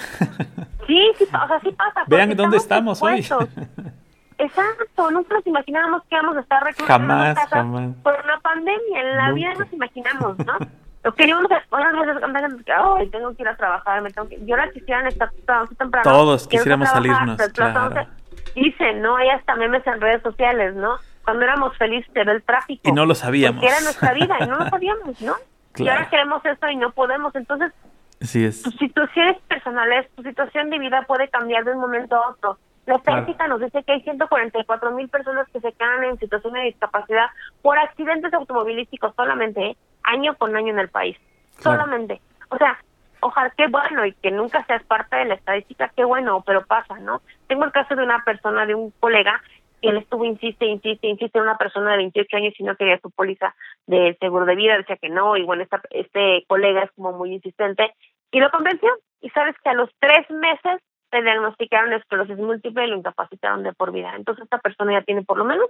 sí, sí, o sea, sí pasa. Vean dónde estamos hoy. Exacto, nunca nos imaginábamos que íbamos a estar recluidos jamás, en casa jamás. por una pandemia. En la Nunca. vida nos imaginamos, ¿no? A unas veces que ay, tengo que ir a trabajar, me tengo que... Y ahora quisieran estar tan temprano. Todos quisiéramos trabajar, salirnos, desplazarse. claro. Dicen, ¿no? Hay hasta memes en redes sociales, ¿no? Cuando éramos felices del tráfico. Y no lo sabíamos. Porque era nuestra vida y no lo sabíamos, ¿no? Y ahora queremos eso y no podemos. Entonces, Así es. tus situaciones personales, tu situación de vida puede cambiar de un momento a otro. La estadística nos dice que hay 144 mil personas que se quedan en situación de discapacidad por accidentes automovilísticos solamente, ¿eh? Año con año en el país. Claro. Solamente. O sea, ojalá, qué bueno y que nunca seas parte de la estadística, qué bueno, pero pasa, ¿no? Tengo el caso de una persona, de un colega, que él estuvo, insiste, insiste, insiste, una persona de 28 años y no quería su póliza de seguro de vida, decía que no, y bueno, esta, este colega es como muy insistente, Y lo convenció. Y sabes que a los tres meses le diagnosticaron esclerosis múltiple y lo incapacitaron de por vida. Entonces esta persona ya tiene por lo menos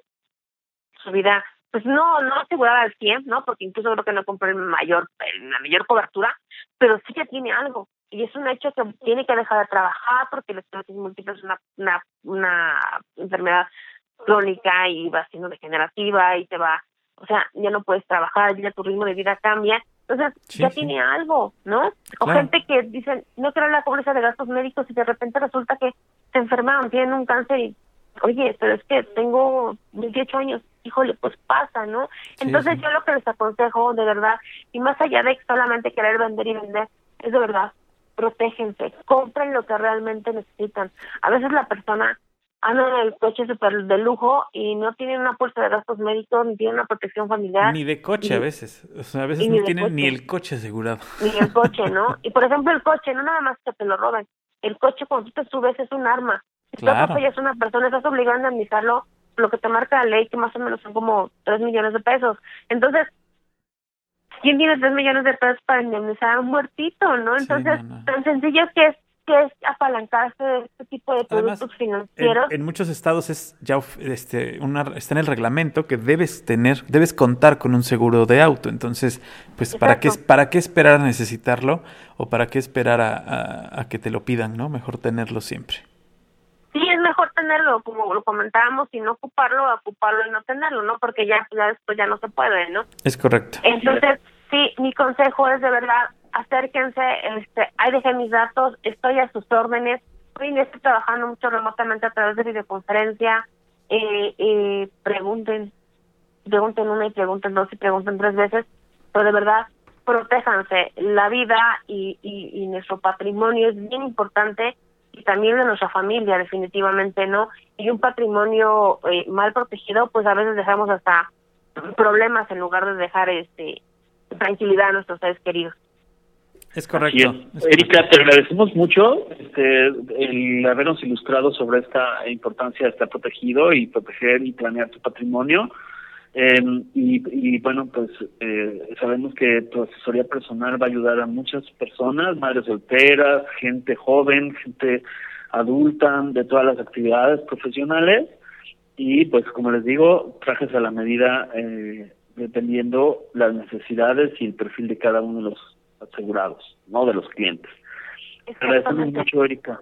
su vida, pues no, no asegurada al 100, ¿no? Porque incluso creo que no compró el mayor, la mayor cobertura, pero sí que tiene algo. Y es un hecho que tiene que dejar de trabajar porque la esclerosis múltiple es una, una, una enfermedad crónica y va siendo degenerativa y te va, o sea, ya no puedes trabajar, ya tu ritmo de vida cambia. Entonces, ya tiene algo, ¿no? O gente que dicen, no quiero la pobreza de gastos médicos y de repente resulta que se enfermaron, tienen un cáncer y, oye, pero es que tengo 18 años, híjole, pues pasa, ¿no? Entonces yo lo que les aconsejo, de verdad, y más allá de solamente querer vender y vender, es de verdad, protéjense, compren lo que realmente necesitan. A veces la persona anda en el coche super de lujo y no tiene una bolsa de gastos médicos, ni tiene una protección familiar. Ni de coche a veces. O sea, a veces no tienen ni el coche asegurado. Ni el coche, ¿no? Y por ejemplo, el coche, no nada más que te lo roben. El coche, cuando tú te subes, es un arma. Si claro. tú es una persona, estás obligado a indemnizarlo lo que te marca la ley, que más o menos son como 3 millones de pesos. Entonces, ¿quién tiene 3 millones de pesos para indemnizar a un muertito, no? Entonces, tan sencillo que es que es apalancarse de este tipo de productos financieros. En, muchos estados es ya este, una, está en el reglamento que debes tener, debes contar con un seguro de auto. Entonces, pues, ¿para qué, ¿para qué esperar a necesitarlo o para qué esperar a, a, que te lo pidan, no? Mejor tenerlo siempre. Tenerlo, como lo comentábamos, y no ocuparlo, ocuparlo y no tenerlo, ¿no? Porque ya, ya después ya no se puede, ¿no? Es correcto. Entonces, sí, mi consejo es de verdad acérquense, este, ahí dejé mis datos, estoy a sus órdenes, hoy estoy trabajando mucho remotamente a través de videoconferencia, eh, eh, pregunten, pregunten una y pregunten dos y pregunten tres veces, pero de verdad, protéjanse, la vida y, y, nuestro patrimonio es bien importante y también de nuestra familia definitivamente, ¿no? Y un patrimonio eh, mal protegido, pues a veces dejamos hasta problemas en lugar de dejar este tranquilidad a nuestros seres queridos. Es correcto. Erika, te agradecemos mucho este, el habernos ilustrado sobre esta importancia de estar protegido y proteger y planear tu patrimonio. Em, y, bueno, pues eh, sabemos que tu asesoría personal va a ayudar a muchas personas, madres solteras, gente joven, gente adulta, de todas las actividades profesionales. Y pues como les digo, trajes a la medida eh, dependiendo las necesidades y el perfil de cada uno de los asegurados, no de los clientes. Agradecemos mucho, Erika.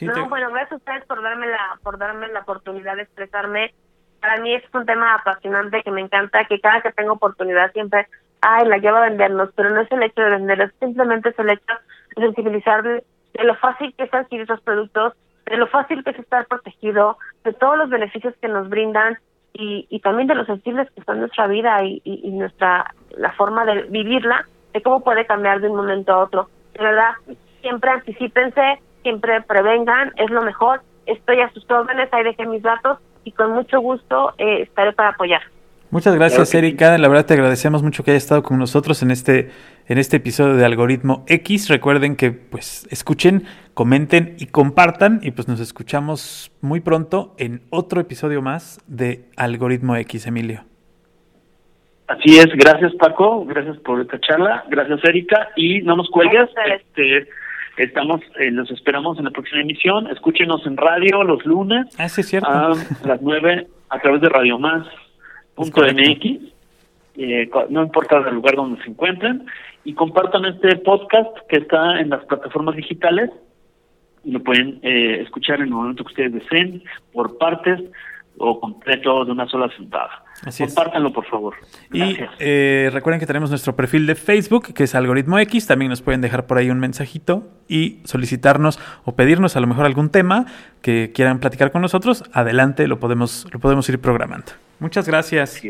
no, bueno, gracias a ustedes por darme la por darme la oportunidad de expresarme. Para mí es un tema apasionante que me encanta, que cada que tengo oportunidad siempre, ay, la llevo a vendernos, pero no es el hecho de venderlos, simplemente es el hecho de sensibilizar de, lo fácil que es adquirir esos productos, de lo fácil que es estar protegido, de todos los beneficios que nos brindan y, y también de los sensibles que son nuestra vida y, y, y nuestra la forma de vivirla de cómo puede cambiar de un momento a otro. De verdad, siempre anticípense, siempre prevengan, es lo mejor. Estoy a sus órdenes, ahí dejé mis datos y con mucho gusto eh, estaré para apoyar. Muchas gracias, Erika. La verdad te agradecemos mucho que hayas estado con nosotros en este en este episodio de Algoritmo X. Recuerden que pues escuchen, comenten y compartan y pues nos escuchamos muy pronto en otro episodio más de Algoritmo X, Emilio. Así es, gracias Paco, gracias por esta charla, gracias Erika y no nos cuelgues, este, estamos, eh, los esperamos en la próxima emisión, escúchenos en radio los lunes. Ah, sí, es cierto. a las nueve a través de Radio Más punto MX, eh, no importa el lugar donde se encuentren. Y compartan este podcast que está en las plataformas digitales. Lo pueden eh, escuchar en el momento que ustedes deseen por partes o completo de una sola sentada. Así Compártanlo, por favor. Y eh, recuerden que tenemos nuestro perfil de Facebook, que es Algoritmo X. También nos pueden dejar por ahí un mensajito y solicitarnos o pedirnos a lo mejor algún tema que quieran platicar con nosotros. Adelante, lo podemos, lo podemos ir programando. Muchas gracias.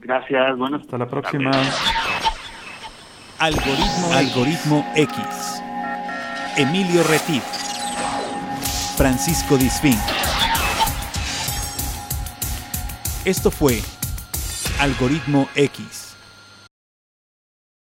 Gracias, bueno. Hasta la próxima. Algoritmo, Algoritmo X. Emilio Retif. Francisco Disfín. Esto fue Algoritmo X.